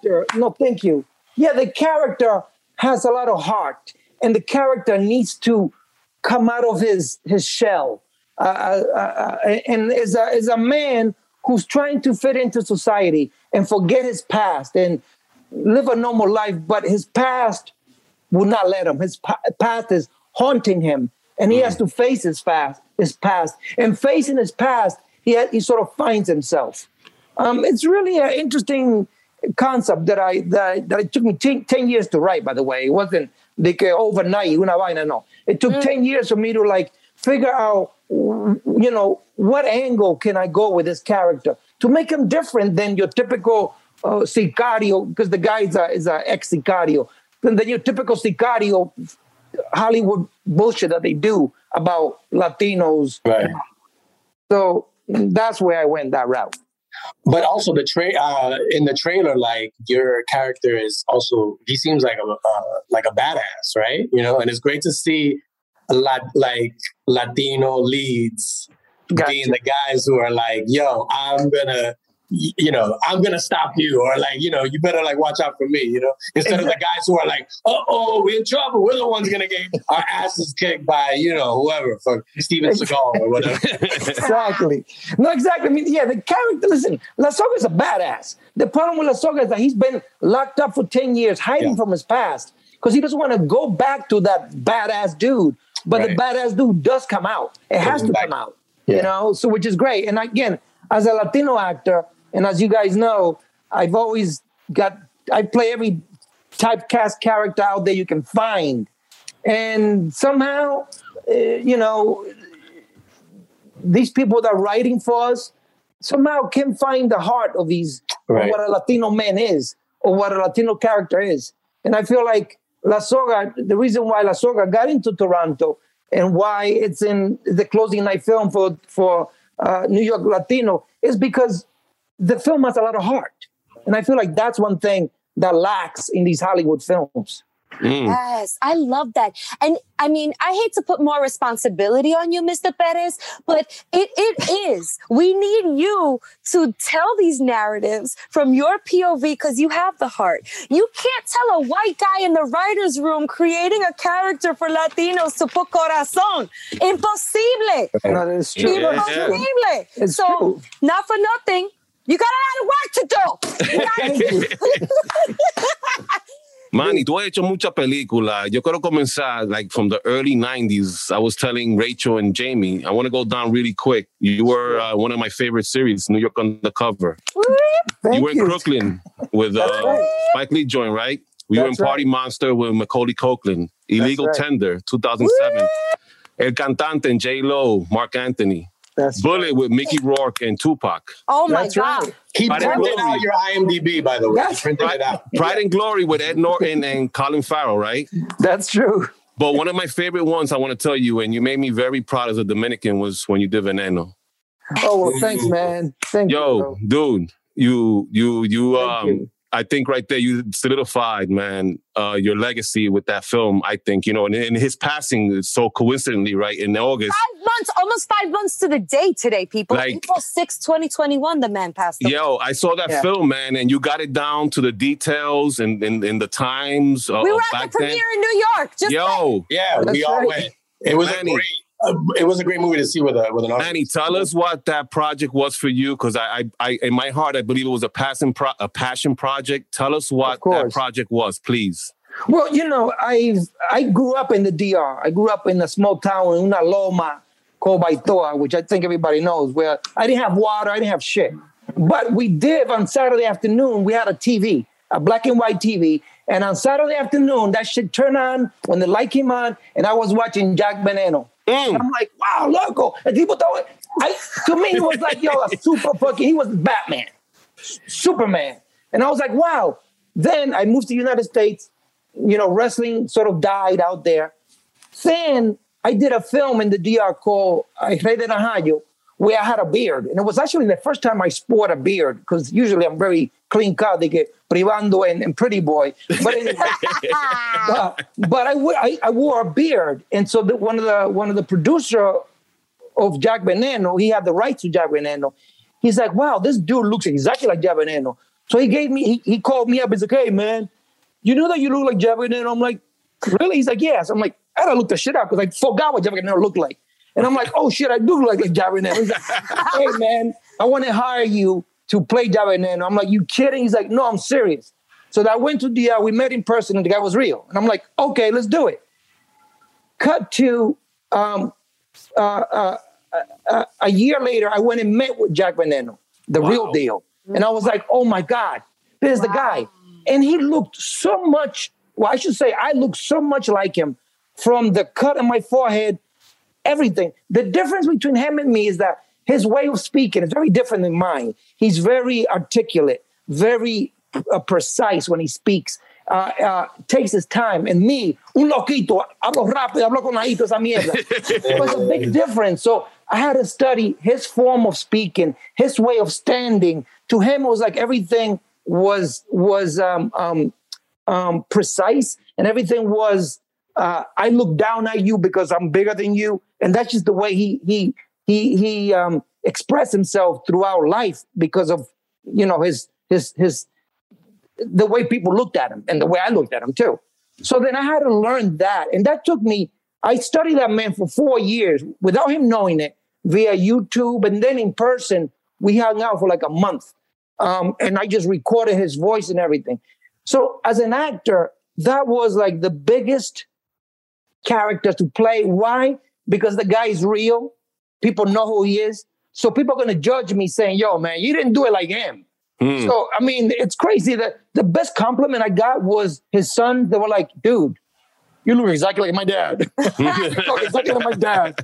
character- no, thank you. Yeah, the character has a lot of heart, and the character needs to come out of his his shell. Uh, uh, uh, and is a is a man who's trying to fit into society and forget his past and live a normal life, but his past will not let him. His pa- past is haunting him, and he has to face his past. His past, and facing his past, he ha- he sort of finds himself. Um, it's really an interesting concept that I that, that it took me 10, 10 years to write. By the way, it wasn't like uh, overnight. Una vaina, no. It took ten years for me to like figure out, you know, what angle can I go with this character to make him different than your typical uh, sicario, because the guy is a is a ex sicario, than than your typical sicario Hollywood bullshit that they do about Latinos. Right. So that's where I went that route. But also the tra- uh, in the trailer, like your character is also he seems like a uh, like a badass, right? You know, and it's great to see a lot like Latino leads Gotcha. being the guys who are like, "Yo, I'm gonna." You know, I'm gonna stop you, or like, you know, you better like watch out for me. You know, instead of the guys who are like, "Uh oh, we're in trouble. We're the ones gonna get our asses kicked by you know whoever, for Steven Seagal or whatever." exactly. No, exactly. I mean, yeah, the character, listen, La Soga is a badass. The problem with La Soga is that he's been locked up for 10 years, hiding Yeah. from his past because he doesn't want to go back to that badass dude. But the badass dude does come out. It has to come out, you know, so which is great. And again, as a Latino actor, and as you guys know, I've always got, I play every typecast character out there you can find. And somehow, uh, you know, these people that are writing for us somehow can find the heart of these Right. of what a Latino man is or what a Latino character is. And I feel like La Soga, the reason why La Soga got into Toronto and why it's in the closing night film for for uh, New York Latino is because the film has a lot of heart. And I feel like that's one thing that lacks in these Hollywood films. Mm. Yes, I love that. And I mean, I hate to put more responsibility on you, Mr. Perez, but it, it is. We need you to tell these narratives from your POV because you have the heart. You can't tell a white guy in the writer's room creating a character for Latinos to put corazon. Impossible. No, that is true. Yeah. That's true. Imposible. It's so, true. not for nothing. You got a lot of work to do. You gotta- Manny, tú has hecho mucha película. Yo quiero comenzar like from the early 90s. I was telling Rachel and Jamie, I want to go down really quick. You were uh, one of my favorite series, New York Undercover. Thank you were in Brooklyn with uh, right. Spike Lee joint, right? We were in That's right. Party Monster with Macaulay Culkin. Illegal right. Tender, 2007. El Cantante and J Lo, Marc Anthony. That's Bullet with Mickey Rourke and Tupac. oh my That's God. right. He Pride and Glory. out your IMDb, by the way. He That's printed it out. Pride and Glory with Ed Norton and Colin Farrell, right? That's true. But one of my favorite ones I want to tell you, and you made me very proud as a Dominican, was when you did Veneno. Oh well, thanks, man. Thank you. Yo, dude, you you you Thank um you. I think right there you solidified, man, uh your legacy with that film. I think, you know, and, and his passing is so coincidentally, right, in August. Five months, almost five months to the day today, people. Like- April 6, 2021, the man passed away. Yo, I saw that Yeah. film, man, and you got it down to the details and in, in, the times. Uh, we were of at back the then. premiere in New York. Just Yo, Yeah, we That's all right. went. It was Manny. a great. Uh, it was a great movie to see with a with an audience. Manny, tell us what that project was for you, because I, I, I, in my heart, I believe it was a passion, pro- a passion project. Tell us what that project was, please. Well, you know, I I grew up in the DR. I grew up in a small town in una loma called Baitoa, which I think everybody knows, where I didn't have water, I didn't have shit. But we did on Saturday afternoon, we had a TV, a black and white TV. And on Saturday afternoon, that shit turned on when the light came on, and I was watching Jack Veneno. Mm. I'm like, wow, loco. And people thought, I, to me, it was like, yo, a super fucking, he was Batman, Superman. And I was like, wow. Then I moved to the United States. You know, wrestling sort of died out there. Then I did a film in the DR called Rey de Najayo, where I had a beard. And it was actually the first time I sport a beard, because usually I'm very clean cut, they get privando and, and pretty boy. But anyway, but, but I, I, I wore a beard. And so the, one of the one of the producer of Jack Veneno, he had the rights to Jack Veneno. He's like, wow, this dude looks exactly like Jack Veneno. So he gave me, he, he called me up. He's like, hey, man, you know that you look like Jack Veneno? I'm like, really? He's like, yes. I'm like, I gotta look the shit up because I forgot what Jack Veneno looked like. And I'm like, oh shit, I do look like, Jack Veneno. He's like, hey, man, I want to hire you to play Jack Veneno. I'm like, you kidding? He's like, no, I'm serious. So I went to the, uh, we met in person and the guy was real. And I'm like, okay, let's do it. Cut to, um, uh, uh, uh, a year later, I went and met with Jack Veneno, the real deal. And I was like, oh my God, there's the guy. And he looked so much, well, I should say, I looked so much like him from the cut on my forehead, everything. The difference between him and me is that his way of speaking is very different than mine. He's very articulate, very uh, precise when he speaks. Uh, uh, takes his time. And me, un loquito, hablo rápido, hablo con ahito, esa mierda. it was a big difference. So I had to study his form of speaking, his way of standing. To him, it was like everything was was um, um, um, precise, and everything was. Uh, I look down at you because I'm bigger than you, and that's just the way he he he he um, expressed himself throughout life because of you know his his his the way people looked at him and the way I looked at him too. So then I had to learn that. And that took me, I studied that man for four years without him knowing it via YouTube. And then in person, we hung out for like a month. Um, and I just recorded his voice and everything. So as an actor, that was like the biggest character to play. Why? Because the guy is real. People know who he is. So people are going to judge me saying, yo, man, you didn't do it like him. Mm. So I mean, it's crazy that the best compliment I got was his son. They were like, "Dude, you look exactly like my dad. Exactly like my dad."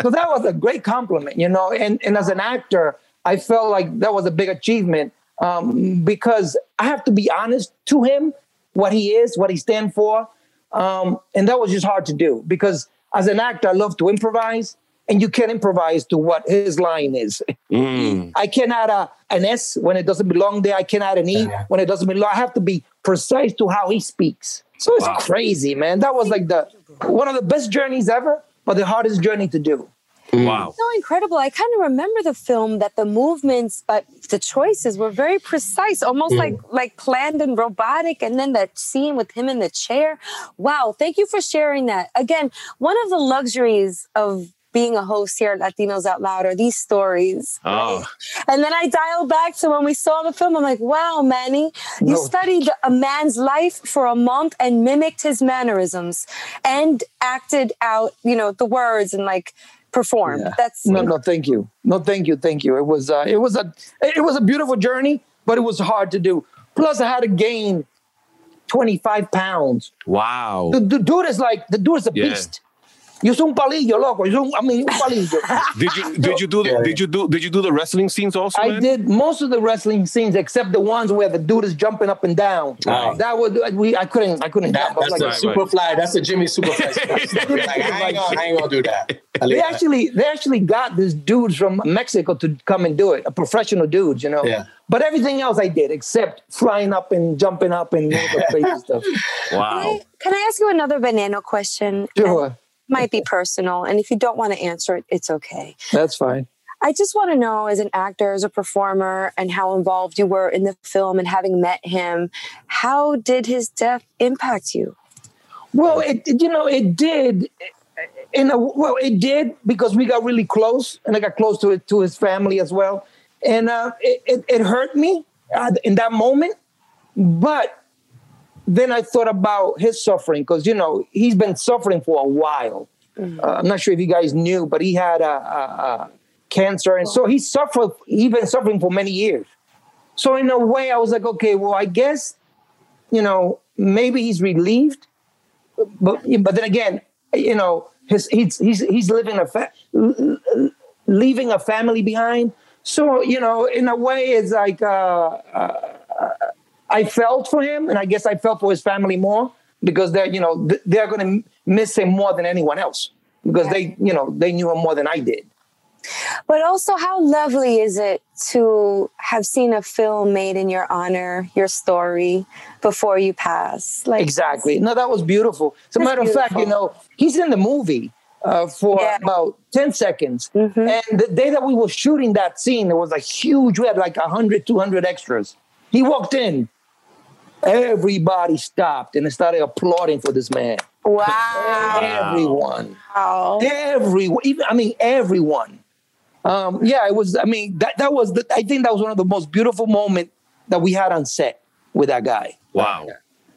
So that was a great compliment, you know. And and as an actor, I felt like that was a big achievement um, because I have to be honest to him, what he is, what he stands for, um, and that was just hard to do because as an actor, I love to improvise. And you can't improvise to what his line is. Mm. I can add a, an S when it doesn't belong there. I can add an E when it doesn't belong. I have to be precise to how he speaks. So it's crazy, man. That was like the one of the best journeys ever, but the hardest journey to do. Mm. Wow. so incredible. I kind of remember the film that the movements, but the choices were very precise, almost like mm. like planned and robotic. And then that scene with him in the chair. Wow, thank you for sharing that. Again, one of the luxuries of being a host here at Latinos Out Loud are these stories. Oh, And then I dial back to when we saw the film. I'm like, wow, Manny, you No. studied a man's life for a month and mimicked his mannerisms and acted out, you know, the words and like performed. That's No, no, thank you. No, thank you, thank you. It was uh, it was a it was a beautiful journey, but it was hard to do. Plus, I had to gain twenty five pounds. wow. The, the dude is like the dude is a Yeah. beast. Yo soy un palillo, loco. Yo soy un, I mean, un palillo. Did you did you do the, Yeah. did you do did you do the wrestling scenes also? I man? did most of the wrestling scenes except the ones where the dude is jumping up and down. Right. That would we. I couldn't. I couldn't That, was that's like, the super fly. That's a Jimmy Superfly. stuff. like, I, ain't gonna, I ain't gonna do that. They actually they actually got these dudes from Mexico to come and do it, a professional dudes, you know. Yeah. But everything else I did except flying up and jumping up and all the crazy stuff. Wow. Can I ask you another banana question? Sure, um, Might be personal, and if you don't want to answer it, it's okay. that's fine. I just want to know, as an actor, as a performer, and how involved you were in the film, and having met him, how did his death impact you? Well, it you know it did. In a well, it did because we got really close, and I got close to it to his family as well, and uh, it, it it hurt me uh, in that moment. But then I thought about his suffering because you know he's been suffering for a while. Uh, I'm not sure if you guys knew, but he had a, a, a cancer, and so he suffered. He's been suffering for many years. So in a way, I was like, okay, well, I guess you know maybe he's relieved but but then again, you know, his he's he's he's living a fa- leaving a family behind. So you know, in a way, it's like uh, uh, I felt for him, and I guess I felt for his family more because they're you know th- they're going to miss him more than anyone else because they you know they knew him more than I did. But also, how lovely is it to have seen a film made in your honor, your story, before you pass? Like Exactly. No, that was beautiful. As a matter of fact, you know, he's in the movie uh, for Yeah. about 10 seconds. Mhm. And the day that we were shooting that scene, there was a huge, we had like 100, 200 extras. He walked in. Everybody stopped and they started applauding for this man. Wow. Everyone. Wow. Everyone. Even, I mean, everyone. Um, yeah, it was, I mean, that, that was, the, I think that was one of the most beautiful moments that we had on set with that guy. Wow.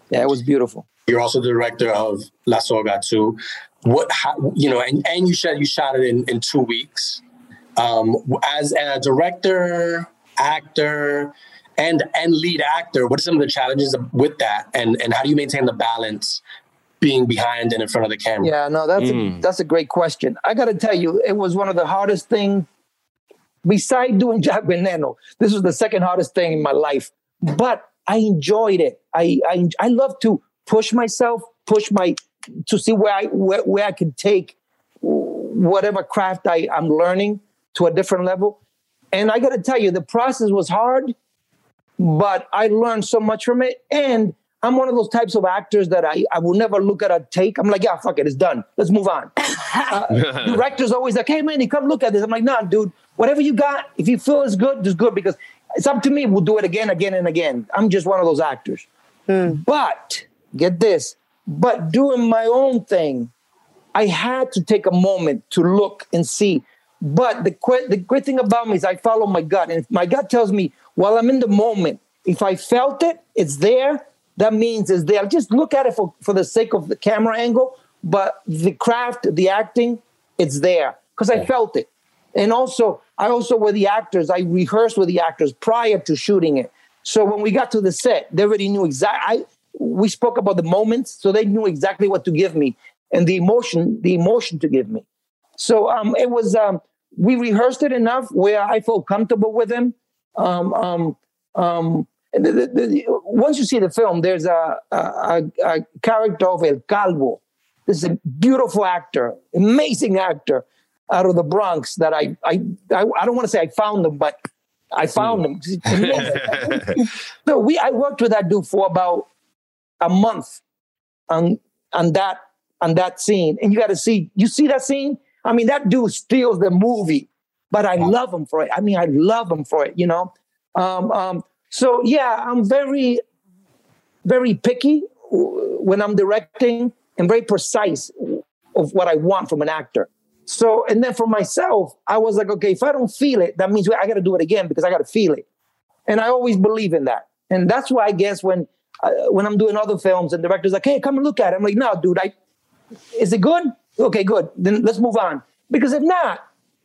Yeah, it was beautiful. You're also the director of La Soga 2. What how, you know, and, and you said you shot it in, in two weeks. Um, as a director, actor, and and lead actor, what are some of the challenges with that, and and how do you maintain the balance being behind and in front of the camera? Yeah, no, that's a, Mm. that's a great question. I got to tell you, it was one of the hardest things Besides doing Jack Veneno, this was the second hardest thing in my life. But I enjoyed it. I I, I love to push myself, push my to see where I where, where I could take whatever craft I, I'm learning to a different level. And I got to tell you, the process was hard, but I learned so much from it. And I'm one of those types of actors that I, I will never look at a take. I'm like, yeah, fuck it, it's done. Let's move on. Uh, directors always like, hey man, you come look at this. I'm like, nah, dude, whatever you got, if you feel it's good, it's good because it's up to me. We'll do it again, again, and again. I'm just one of those actors. But get this, but doing my own thing, I had to take a moment to look and see. But the que- the great thing about me is I follow my gut, and if my gut tells me while I'm in the moment, if I felt it, it's there. That means it's there. Just look at it for, for the sake of the camera angle, but the craft, the acting, it's there because I felt it. And also, I also with the actors, I rehearsed with the actors prior to shooting it. So when we got to the set, they already knew exactly. I we spoke about the moments, so they knew exactly what to give me and the emotion, the emotion to give me. So um, it was um, we rehearsed it enough where I felt comfortable with him. Um, um, um, and the, the, the, once you see the film, there's a, a, a, a character of El Calvo. This is a beautiful actor, amazing actor out of the Bronx that I I I, I don't want to say I found him, but I found him. so we I worked with that dude for about a month on on that on that scene, and you got to see you see that scene. I mean, that dude steals the movie, but I love him for it. I mean, I love him for it. You know. Um, um, so yeah, I'm very very picky when I'm directing and very precise of what I want from an actor. So, and then for myself, I was like, okay, if I don't feel it, that means I got to do it again because I got to feel it. And I always believe in that. And that's why I guess when uh, when I'm doing other films and directors like, hey, come and look at it. I'm like, no, dude, I is it good? Okay, good. Then let's move on. Because if not,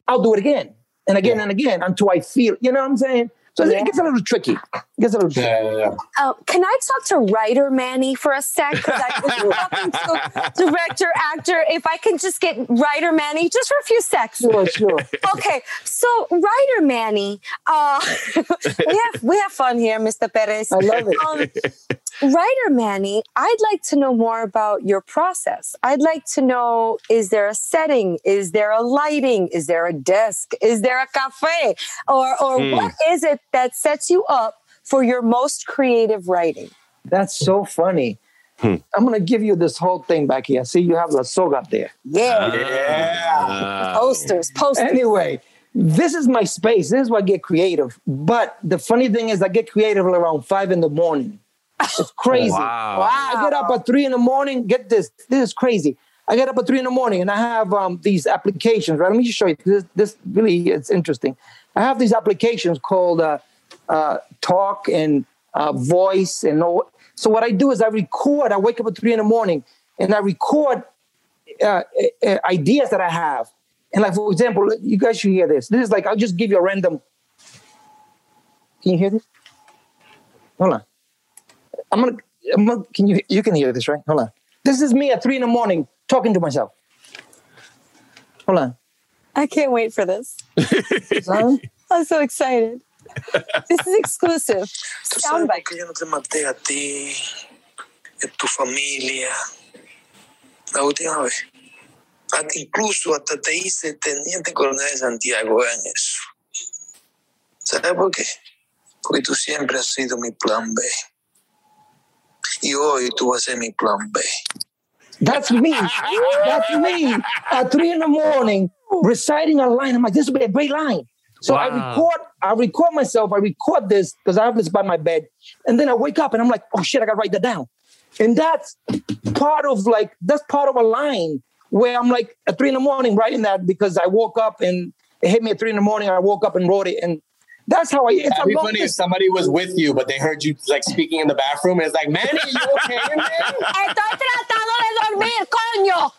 I'll do it again and again and again until I feel. You know what I'm saying? So Yeah. it gets a little tricky. It gets a little tricky. Yeah, yeah, yeah. Uh, can I talk to writer Manny for a sec? Because I was talking to director, actor. If I can just get writer Manny just for a few secs. Sure, sure. Okay, so writer Manny, uh, we have we have fun here, Mr. Perez. I love it. Um, writer Manny, I'd like to know more about your process. I'd like to know: is there a setting? Is there a lighting? Is there a desk? Is there a cafe? Or or Hmm. what is it that sets you up for your most creative writing? That's so funny. Hmm. I'm gonna give you this whole thing back here. See, you have the soga there. Yeah, Ah. posters, posters. Anyway, this is my space. This is where I get creative. But the funny thing is, I get creative around five in the morning. It's crazy. Wow. I get up at three in the morning. Get this. This is crazy. I get up at three in the morning and I have um, these applications. Right. Let me just show you. This, this really it's interesting. I have these applications called uh, uh, Talk and uh, Voice and all. So what I do is I record. I wake up at three in the morning and I record uh, uh, ideas that I have. And like for example, you guys should hear this. This is like I'll just give you a random. Can you hear this? Hold on. I'm gonna. I'm gonna can you? You can hear this, right? Hold on. This is me at three in the morning talking to myself. Hold on. I can't wait for this. I'm so excited. This is exclusive. Soundbite. qué yo no te maté a ti, a tu familia, la última vez. Hasta incluso hasta te hice teniente coronel de Santiago en eso. ¿Sabes por qué? Porque tú siempre has sido mi plan B. Y hoy tú vas a ser mi plan B. That's me. That's me. At three in the morning, reciting a line. I'm like, this would be a great line. So I record, I record myself, I record this because I have this by my bed. And then I wake up and I'm like, oh shit, I gotta write that down. And that's part of like, that's part of a line where I'm like at three in the morning writing that because I woke up and it hit me at three in the morning. I woke up and wrote it. And that's how I, it's That'd be funny if somebody was with you, but they heard you like speaking in the bathroom, and it's like, Manny, you okay in there? Estoy tratando de dormir, coño.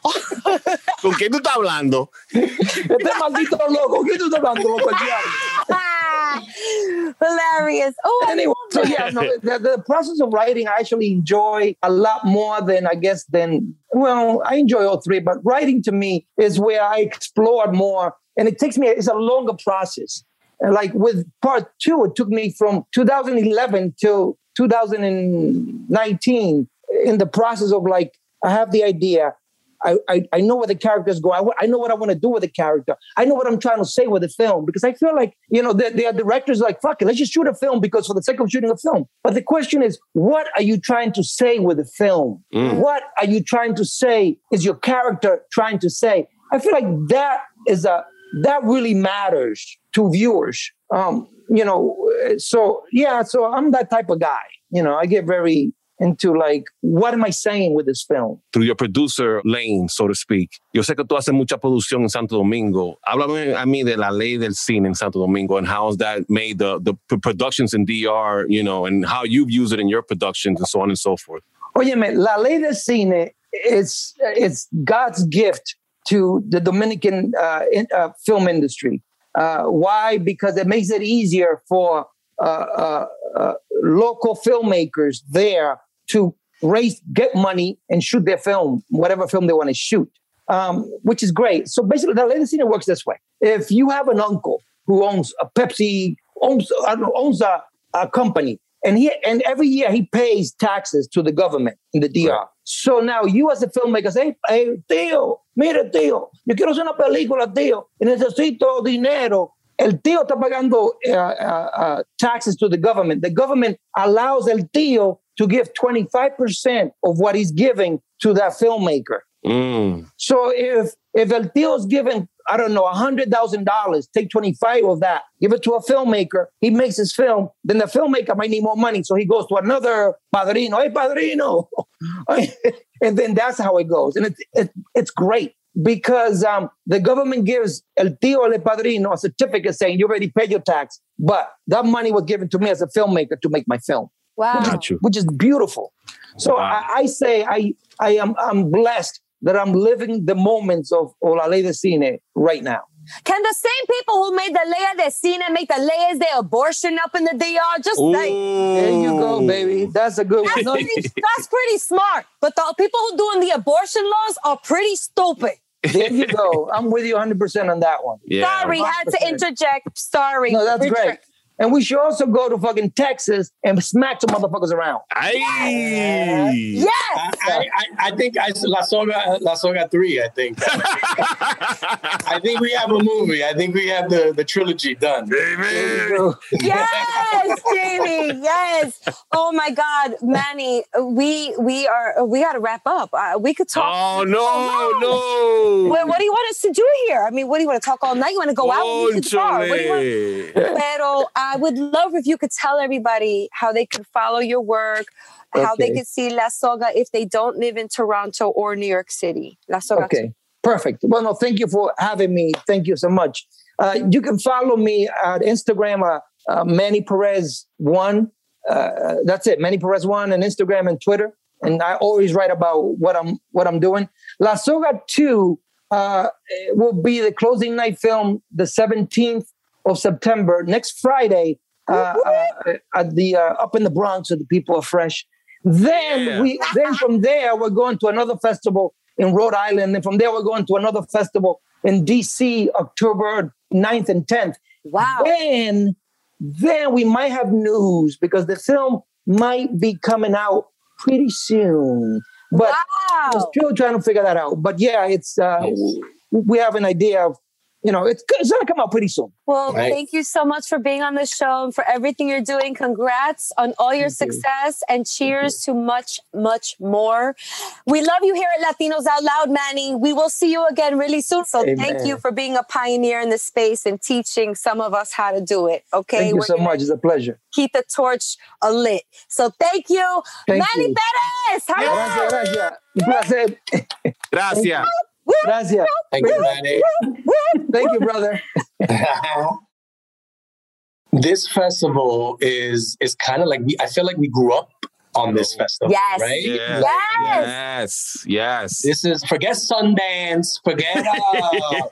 ¿Con quién tú estás hablando? Este maldito loco, ¿qué tú estás hablando, loco? El? Hilarious. Oh, anyway, so yeah, no, the, the process of writing I actually enjoy a lot more than I guess than well, I enjoy all three, but writing to me is where I explore more, and it takes me. It's a longer process. Like with part two, it took me from 2011 till 2019 in the process of like I have the idea. I, I, I know where the characters go. I, I know what I want to do with the character. I know what I'm trying to say with the film because I feel like, you know, there, there are directors like, fuck it, let's just shoot a film because for the sake of shooting a film. But the question is, what are you trying to say with the film? Mm. What are you trying to say? Is your character trying to say? I feel like that is a, that really matters to viewers. Um, you know, so yeah, so I'm that type of guy. You know, I get very into like, what am I saying with this film? through your producer lane, so to speak. Yo sé que tú haces mucha producción en Santo Domingo. Háblame a mí de la ley del cine en Santo Domingo and how has that made the, the productions in DR, you know, and how you've used it in your productions and so on and so forth. Óyeme, la ley del cine is it's God's gift to the Dominican uh, in, uh, film industry. Uh, why? Because it makes it easier for uh, uh, uh, local filmmakers there to raise, get money, and shoot their film, whatever film they want to shoot, um, which is great. So basically, the cine works this way: if you have an uncle who owns a Pepsi, owns owns a, a company, and he and every year he pays taxes to the government in the DR. So now you as a filmmaker say, hey, tío, mire tío, yo quiero hacer una película, tío, y necesito dinero. El tío está pagando uh, uh, uh, taxes to the government. The government allows el tío to give 25% of what he's giving to that filmmaker. Mm. So if if El Tio's given, I don't know, hundred thousand dollars, take 25 of that, give it to a filmmaker, he makes his film, then the filmmaker might need more money. So he goes to another padrino, hey padrino. and then that's how it goes. And it's it, it's great because um, the government gives El Tio El Padrino a certificate saying you already paid your tax, but that money was given to me as a filmmaker to make my film Wow. Got you. which is beautiful. So Wow. I, I say I I am I'm blessed that I'm living the moments of, of La Ley de Cine right now. Can the same people who made the Ley de Cine make the Leyes de Abortion up in the DR? Just like, There you go, baby. That's a good one. that's No, pretty, that's pretty smart. But the people who doing the abortion laws are pretty stupid. there you go. I'm with you 100% on that one. Yeah. Sorry, had to interject. Sorry. No, that's Richard. great. And we should also go to fucking Texas and smack some motherfuckers around. Aye. Yes. I, I, I think I La Soga La Soga three. I think. I think we have a movie. I think we have the, the trilogy done. Amen. Yes, Jamie. Yes. Oh my God, Manny. We we are we got to wrap up. Uh, we could talk. Oh no, long. no. What, what do you want us to do here? I mean, what do you want to talk all night? You want to go out? We should bar. What do you want? Pero I would love if you could tell everybody how they could follow your work, how they could see La Soga if they don't live in Toronto or New York City. La Soga. Okay, perfect. Well, no, thank you for having me. Thank you so much. Uh, you can follow me at Instagram, uh, uh, Manny Perez one. Uh, that's it, Manny Perez one, and Instagram and Twitter. And I always write about what I'm what I'm doing. La Soga two uh, will be the closing night film, the 17th of September, next Friday, uh, uh, at the uh, up in the Bronx, so the people are fresh. Then Yeah. we then from there we're going to another festival in Rhode Island, and from there we're going to another festival in DC, October 9th and 10th. Wow. Then then we might have news because the film might be coming out pretty soon. But we're Wow. still trying to figure that out. But yeah, it's uh, we have an idea of you know it's, it's gonna come out pretty soon. Well, Right. thank you so much for being on the show and for everything you're doing. Congrats on all your Thank you. success and cheers to much, much more. We love you here at Latinos Out Loud, Manny. We will see you again really soon. So thank you for being a pioneer in the space and teaching some of us how to do it. Okay. Thank you We're so much. It's a pleasure. Keep the torch lit. So thank you, Thank Manny you. Perez. Hello. Gracias, gracias. Gracias. Gracias. Thank you, Manny. Thank you, brother. this festival is is kind of like we, I feel like we grew up on this festival, Yes. right? Yeah. Yes. Yes. Yes. This is forget Sundance, forget uh,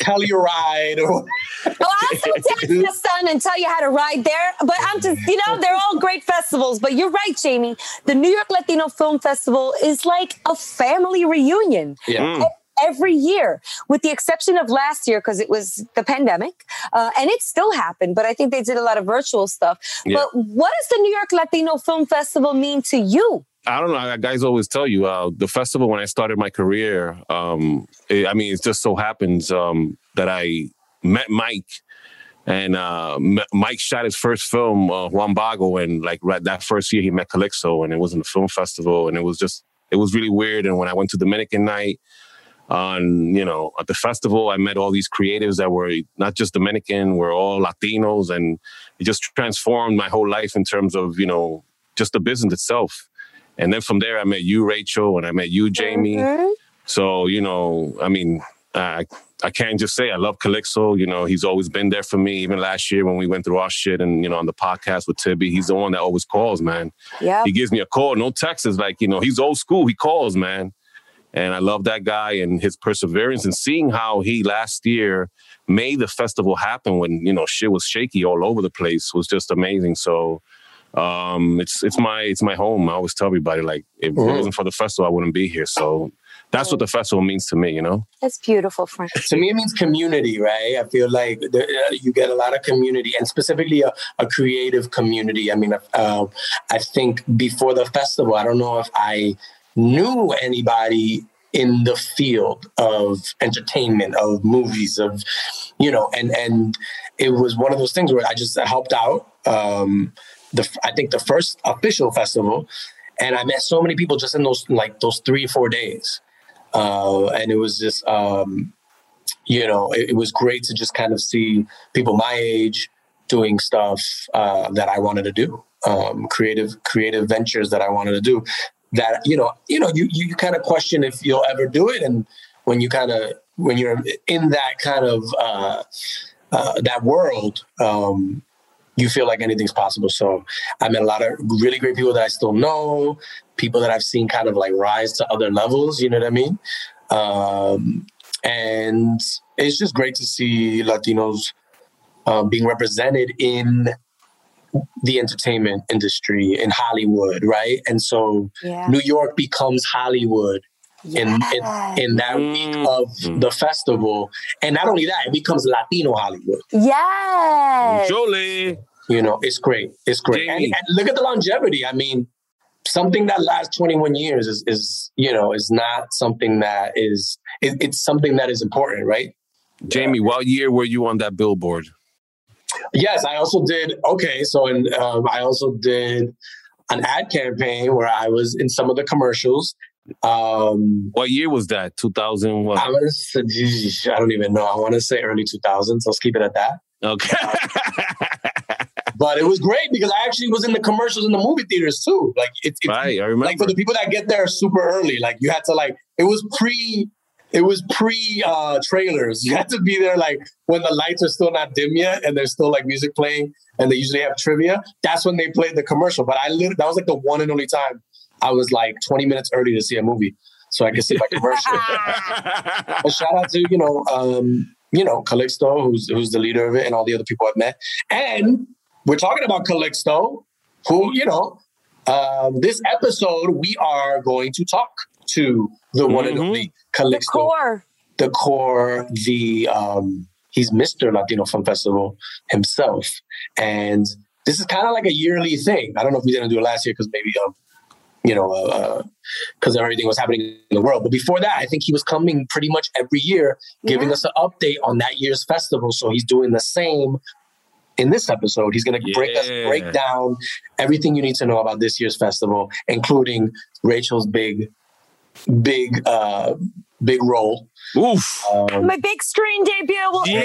Telluride. Or, Oh, I'll still dance in the sun and tell you how to ride there. But I'm just, you know, they're all great festivals. But you're right, Jamie. The New York Latino Film Festival is like a family reunion yeah. Mm. Every year, with the exception of last year because it was the pandemic, uh, and it still happened. But I think they did a lot of virtual stuff. Yeah. But what does the New York Latino Film Festival mean to you? I don't know. Guys always tell you uh, the festival when I started my career. Um, it, I mean, it just so happens um, that I met Mike, and uh, Mike shot his first film, uh, Juan Bago, and like right that first year he met Calixto, and it was in the film festival, and it was just it was really weird. And when I went to Dominican night on you know at the festival, I met all these creatives that were not just Dominican, we're all Latinos, and it just transformed my whole life in terms of you know just the business itself. And then from there, I met you, Rachel, and I met you, Jamie. Mhm. So, you know, I mean, I, I can't just say I love Calixto. You know, he's always been there for me. Even last year when we went through our shit and, you know, on the podcast with Tibby, he's the one that always calls, man. Yeah. He gives me a call, no text. It's like, you know, he's old school. He calls, man. And I love that guy and his perseverance and seeing how he last year made the festival happen when, you know, shit was shaky all over the place was just amazing. So, um, it's it's my it's my home. I always tell everybody like if it Mhm. wasn't for the festival, I wouldn't be here. So that's what the festival means to me, you know. That's beautiful, Frank. to me, it means community, right? I feel like there, uh, you get a lot of community, and specifically a, a creative community. I mean, uh, I think before the festival, I don't know if I knew anybody in the field of entertainment, of movies, of you know, and and it was one of those things where I just helped out. Um, the I think the first official festival, and I met so many people just in those like those three four days uh, and it was just um, you know it, it was great to just kind of see people my age doing stuff uh, that I wanted to do, um, creative creative ventures that I wanted to do. That you know you know you you kind of question if you'll ever do it, and when you kind of when you're in that kind of uh, uh, that world. Um, you feel like anything's possible. So I met a lot of really great people that I still know, people that I've seen kind of like rise to other levels. You know what I mean? Um, and it's just great to see Latinos uh, being represented in the entertainment industry in Hollywood, right? And so Yeah. New York becomes Hollywood in, in in that week mm. of mm. the festival, and not only that, it becomes Latino Hollywood. Yes. Jolie. You know, it's great. It's great. And, and look at the longevity. I mean, something that lasts 21 years is, is you know, is not something that is, it, it's something that is important, right? Jamie, what year were you on that billboard? Yes, I also did. Okay, so and um, I also did an ad campaign where I was in some of the commercials. Um, What year was that? 2000 what? I'm gonna I don't even know. I want to say early 2000s. Let's keep it at that. Okay. But it was great because I actually was in the commercials in the movie theaters too. Like it's, it's right, I remember. like for the people that get there super early, like you had to like it was pre it was pre uh trailers. You had to be there like when the lights are still not dim yet and there's still like music playing and they usually have trivia. That's when they played the commercial. But I literally that was like the one and only time I was like 20 minutes early to see a movie. So I could see my commercial. but shout out to, you know, um, you know, Calixto, who's who's the leader of it, and all the other people I've met. And we're talking about Calixto, who, you know, um, this episode we are going to talk to the one and only The core. the core, the um, he's Mr. Latino Film Festival himself, and this is kind of like a yearly thing. I don't know if we didn't do it last year because maybe um, you know, because everything was happening in the world. But before that, I think he was coming pretty much every year, giving Yeah. us an update on that year's festival. So he's doing the same in this episode. He's going to break us break down everything you need to know about this year's festival, including Rachel's big, big, uh, big role. Oof. Um, My big screen debut. Well, Yeah,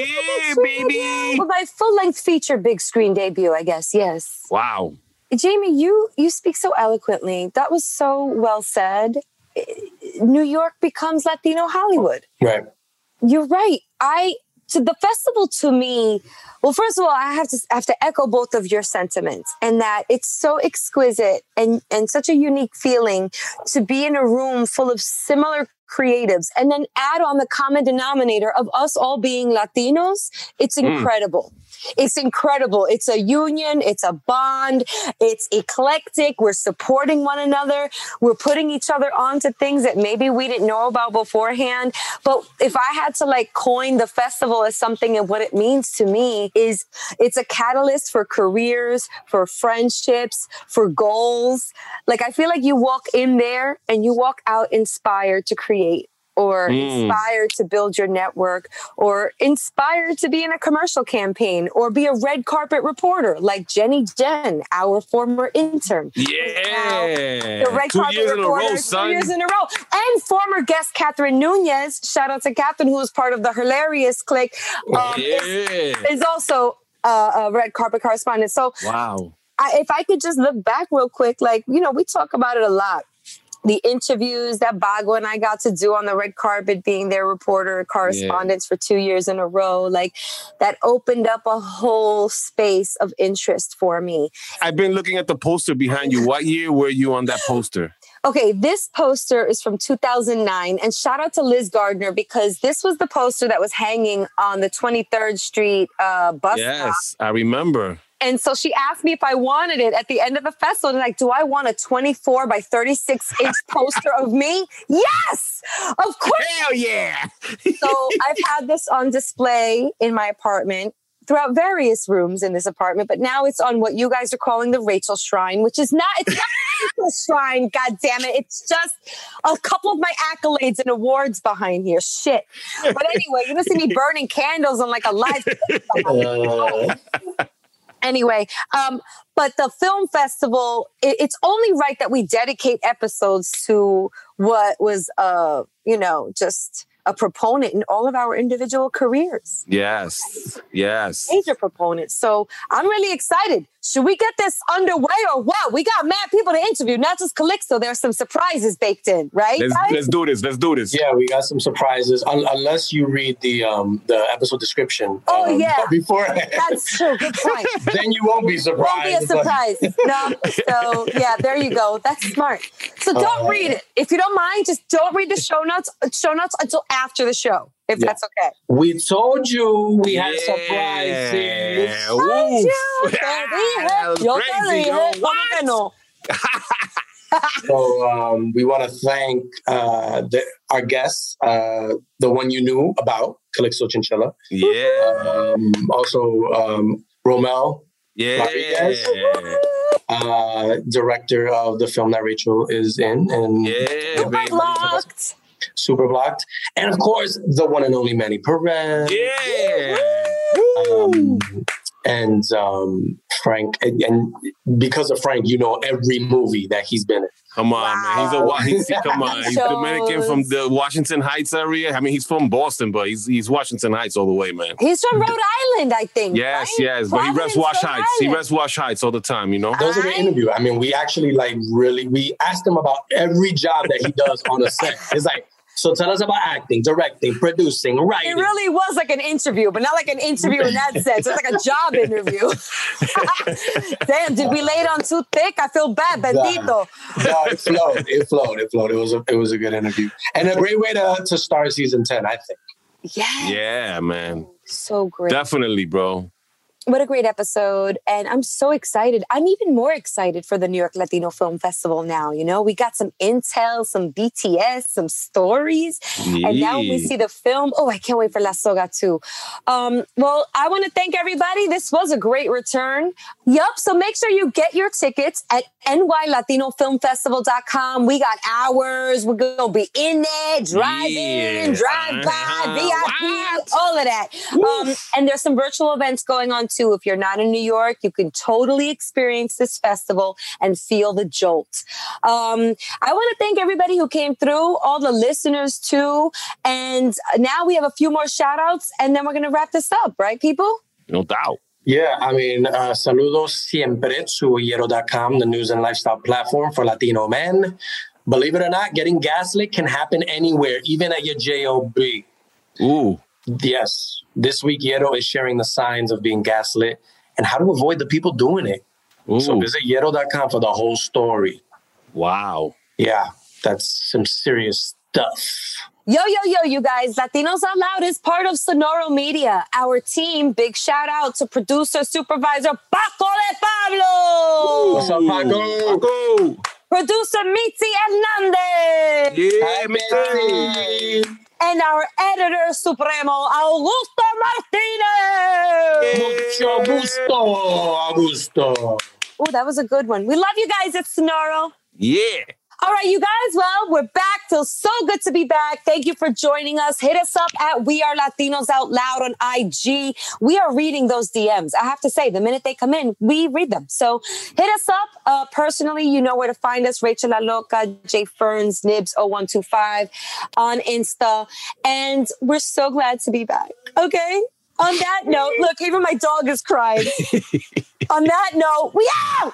screen baby. debut. Well, my full length feature big screen debut, I guess. Yes. Wow. Jamie, you you speak so eloquently. That was so well said. New York becomes Latino Hollywood. right. You're right. I so the festival to me, well, first of all, I have to I have to echo both of your sentiments and that it's so exquisite and and such a unique feeling to be in a room full of similar creatives and then add on the common denominator of us all being Latinos. It's hmm. incredible. It's incredible. It's a union, it's a bond, it's eclectic. We're supporting one another. We're putting each other onto things that maybe we didn't know about beforehand. But if I had to like coin the festival as something and what it means to me is it's a catalyst for careers, for friendships, for goals. Like I feel like you walk in there and you walk out inspired to create or Mm. inspired to build your network or inspired to be in a commercial campaign or be a red carpet reporter like Jenny Jen, our former intern. Yeah. The red Two carpet years reporter, row, two son. years in a row. And former guest Catherine Nunez, shout out to Catherine, who was part of the hilarious clique, um, is, yeah. is also uh, a red carpet correspondent. So Wow. I, if I could just look back real quick, like, you know, we talk about it a lot. The interviews that Bago and I got to do on the red carpet, being their reporter correspondents for two years in a row, like that opened up a whole space of interest for me. I've been looking at the poster behind you. What year were you on that poster? Okay, this poster is from 2009, and shout out to Liz Gardner because this was the poster that was hanging on the 23rd Street uh, bus stop. Yes, I remember. And so she asked me if I wanted it at the end of the festival. And like, do I want a 24 by 36 inch poster of me? Yes, of course. Hell yeah. So I've had this on display in my apartment throughout various rooms in this apartment, but now it's on what you guys are calling the Rachel Shrine, which is not, it's not Rachel Shrine, God damn it. It's just a couple of my accolades and awards behind here. Shit. But anyway, you're gonna see me burning candles on like a live. Uh, anyway um but the film festival it, it's only right that we dedicate episodes to what was uh you know just a proponent in all of our individual careers Yes. Yes. major proponent. so i'm really excited should we get this underway or what we got mad people to interview not just calixto there's some surprises baked in right Let's guys? let's do this. Let's do this. yeah, we got some surprises. Un- unless you read the um, the episode description. Oh, um, yeah. beforehand. that's true good point then you won't be surprised. won't be a surprised. surprise. No. So yeah, there you go. That's smart. So don't Uh, read it. If you don't mind, just don't read the show notes show notes until after the show. If Yeah. that's okay. We told you we had surprises. Yeah. Ay, Oof. yo te dije, yo te Crazy, dije, yo. ¿cómo que no? So um, we want to thank uh, the, our guests, uh, the one you knew about, Calixto Chinchilla. Yeah. Um, also, um, Romel, Yeah. Rodriguez. uh, director of the film that Rachel is in, and Yeah, baby. Blocked. Superblocked. And of course, the one and only Manny Perez. Yeah. Um, and um, Frank, and, and because of Frank, you know every movie that he's been in. Come on, man. He's a wa- he's, come on. He's Shows. Dominican from the Washington Heights area. I mean, he's from Boston, but he's he's Washington Heights all the way, man. He's from Rhode Island, I think. Yes, right? yes. But he reps Providence, Wash Rhode Heights. He Island. reps Wash Heights all the time, you know? Those are the great interview. I mean, we actually like really we asked him about every job that he does on a set. It's like, so tell us about acting, directing, producing, writing. It really was like an interview, but not like an interview in that sense. It's like a job interview. Damn, did we lay it on too thick? I feel bad, bendito. No, it flowed. It flowed. It flowed. It was a it was a good interview and a great way to to start season ten. I think. Yeah, Yeah, man. so great. Definitely, bro. What a great episode. And I'm so excited. I'm even more excited for the New York Latino Film Festival now. You know, we got some intel, some BTS, some stories. And now we see the film, oh, I can't wait for La Soga 2. Um, well, I want to thank everybody. This was a great return. Yup. So make sure you get your tickets at nylatinofilmfestival.com. We got hours. We're going to be in there, driving, in, Yeah. drive by, Uh-huh. VIP, all of that. Um, and there's some virtual events going on too. If you're not in New York, you can totally experience this festival and feel the jolt. Um, I want to thank everybody who came through, all the listeners too. And now we have a few more shout outs and then we're going to wrap this up, right, people? No doubt. Yeah, I mean, uh, saludos siempre to Hierro.com, the news and lifestyle platform for Latino men. Believe it or not, getting gaslit can happen anywhere, even at your job. Ooh. Yes, this week Hierro is sharing the signs of being gaslit and how to avoid the people doing it. So Ooh. visit Hierro.com for the whole story. Wow. Yeah, that's some serious stuff. Yo, yo, yo, you guys. Latinos Out Loud is part of Sonoro Media. Our team, big shout out to producer, supervisor Paco de Pablo. What's up, Paco? Go. Producer Mitzi Hernandez. Yeah, Mitzi. And our editor supremo, Augusto Martinez. Mucho gusto, Augusto. Oh, that was a good one. We love you guys at Sonoro. Yeah. All right, you guys. Well, we're back. Feels so good to be back. Thank you for joining us. Hit us up at We Are Latinos Out Loud on IG. We are reading those DMs. I have to say, the minute they come in, we read them. So hit us up. Uh, personally, you know where to find us. Rachel La Loca, Jay Ferns, Nibs 0125 on Insta. And we're so glad to be back. Okay. On that note, look, even my dog is crying. on that note, we out.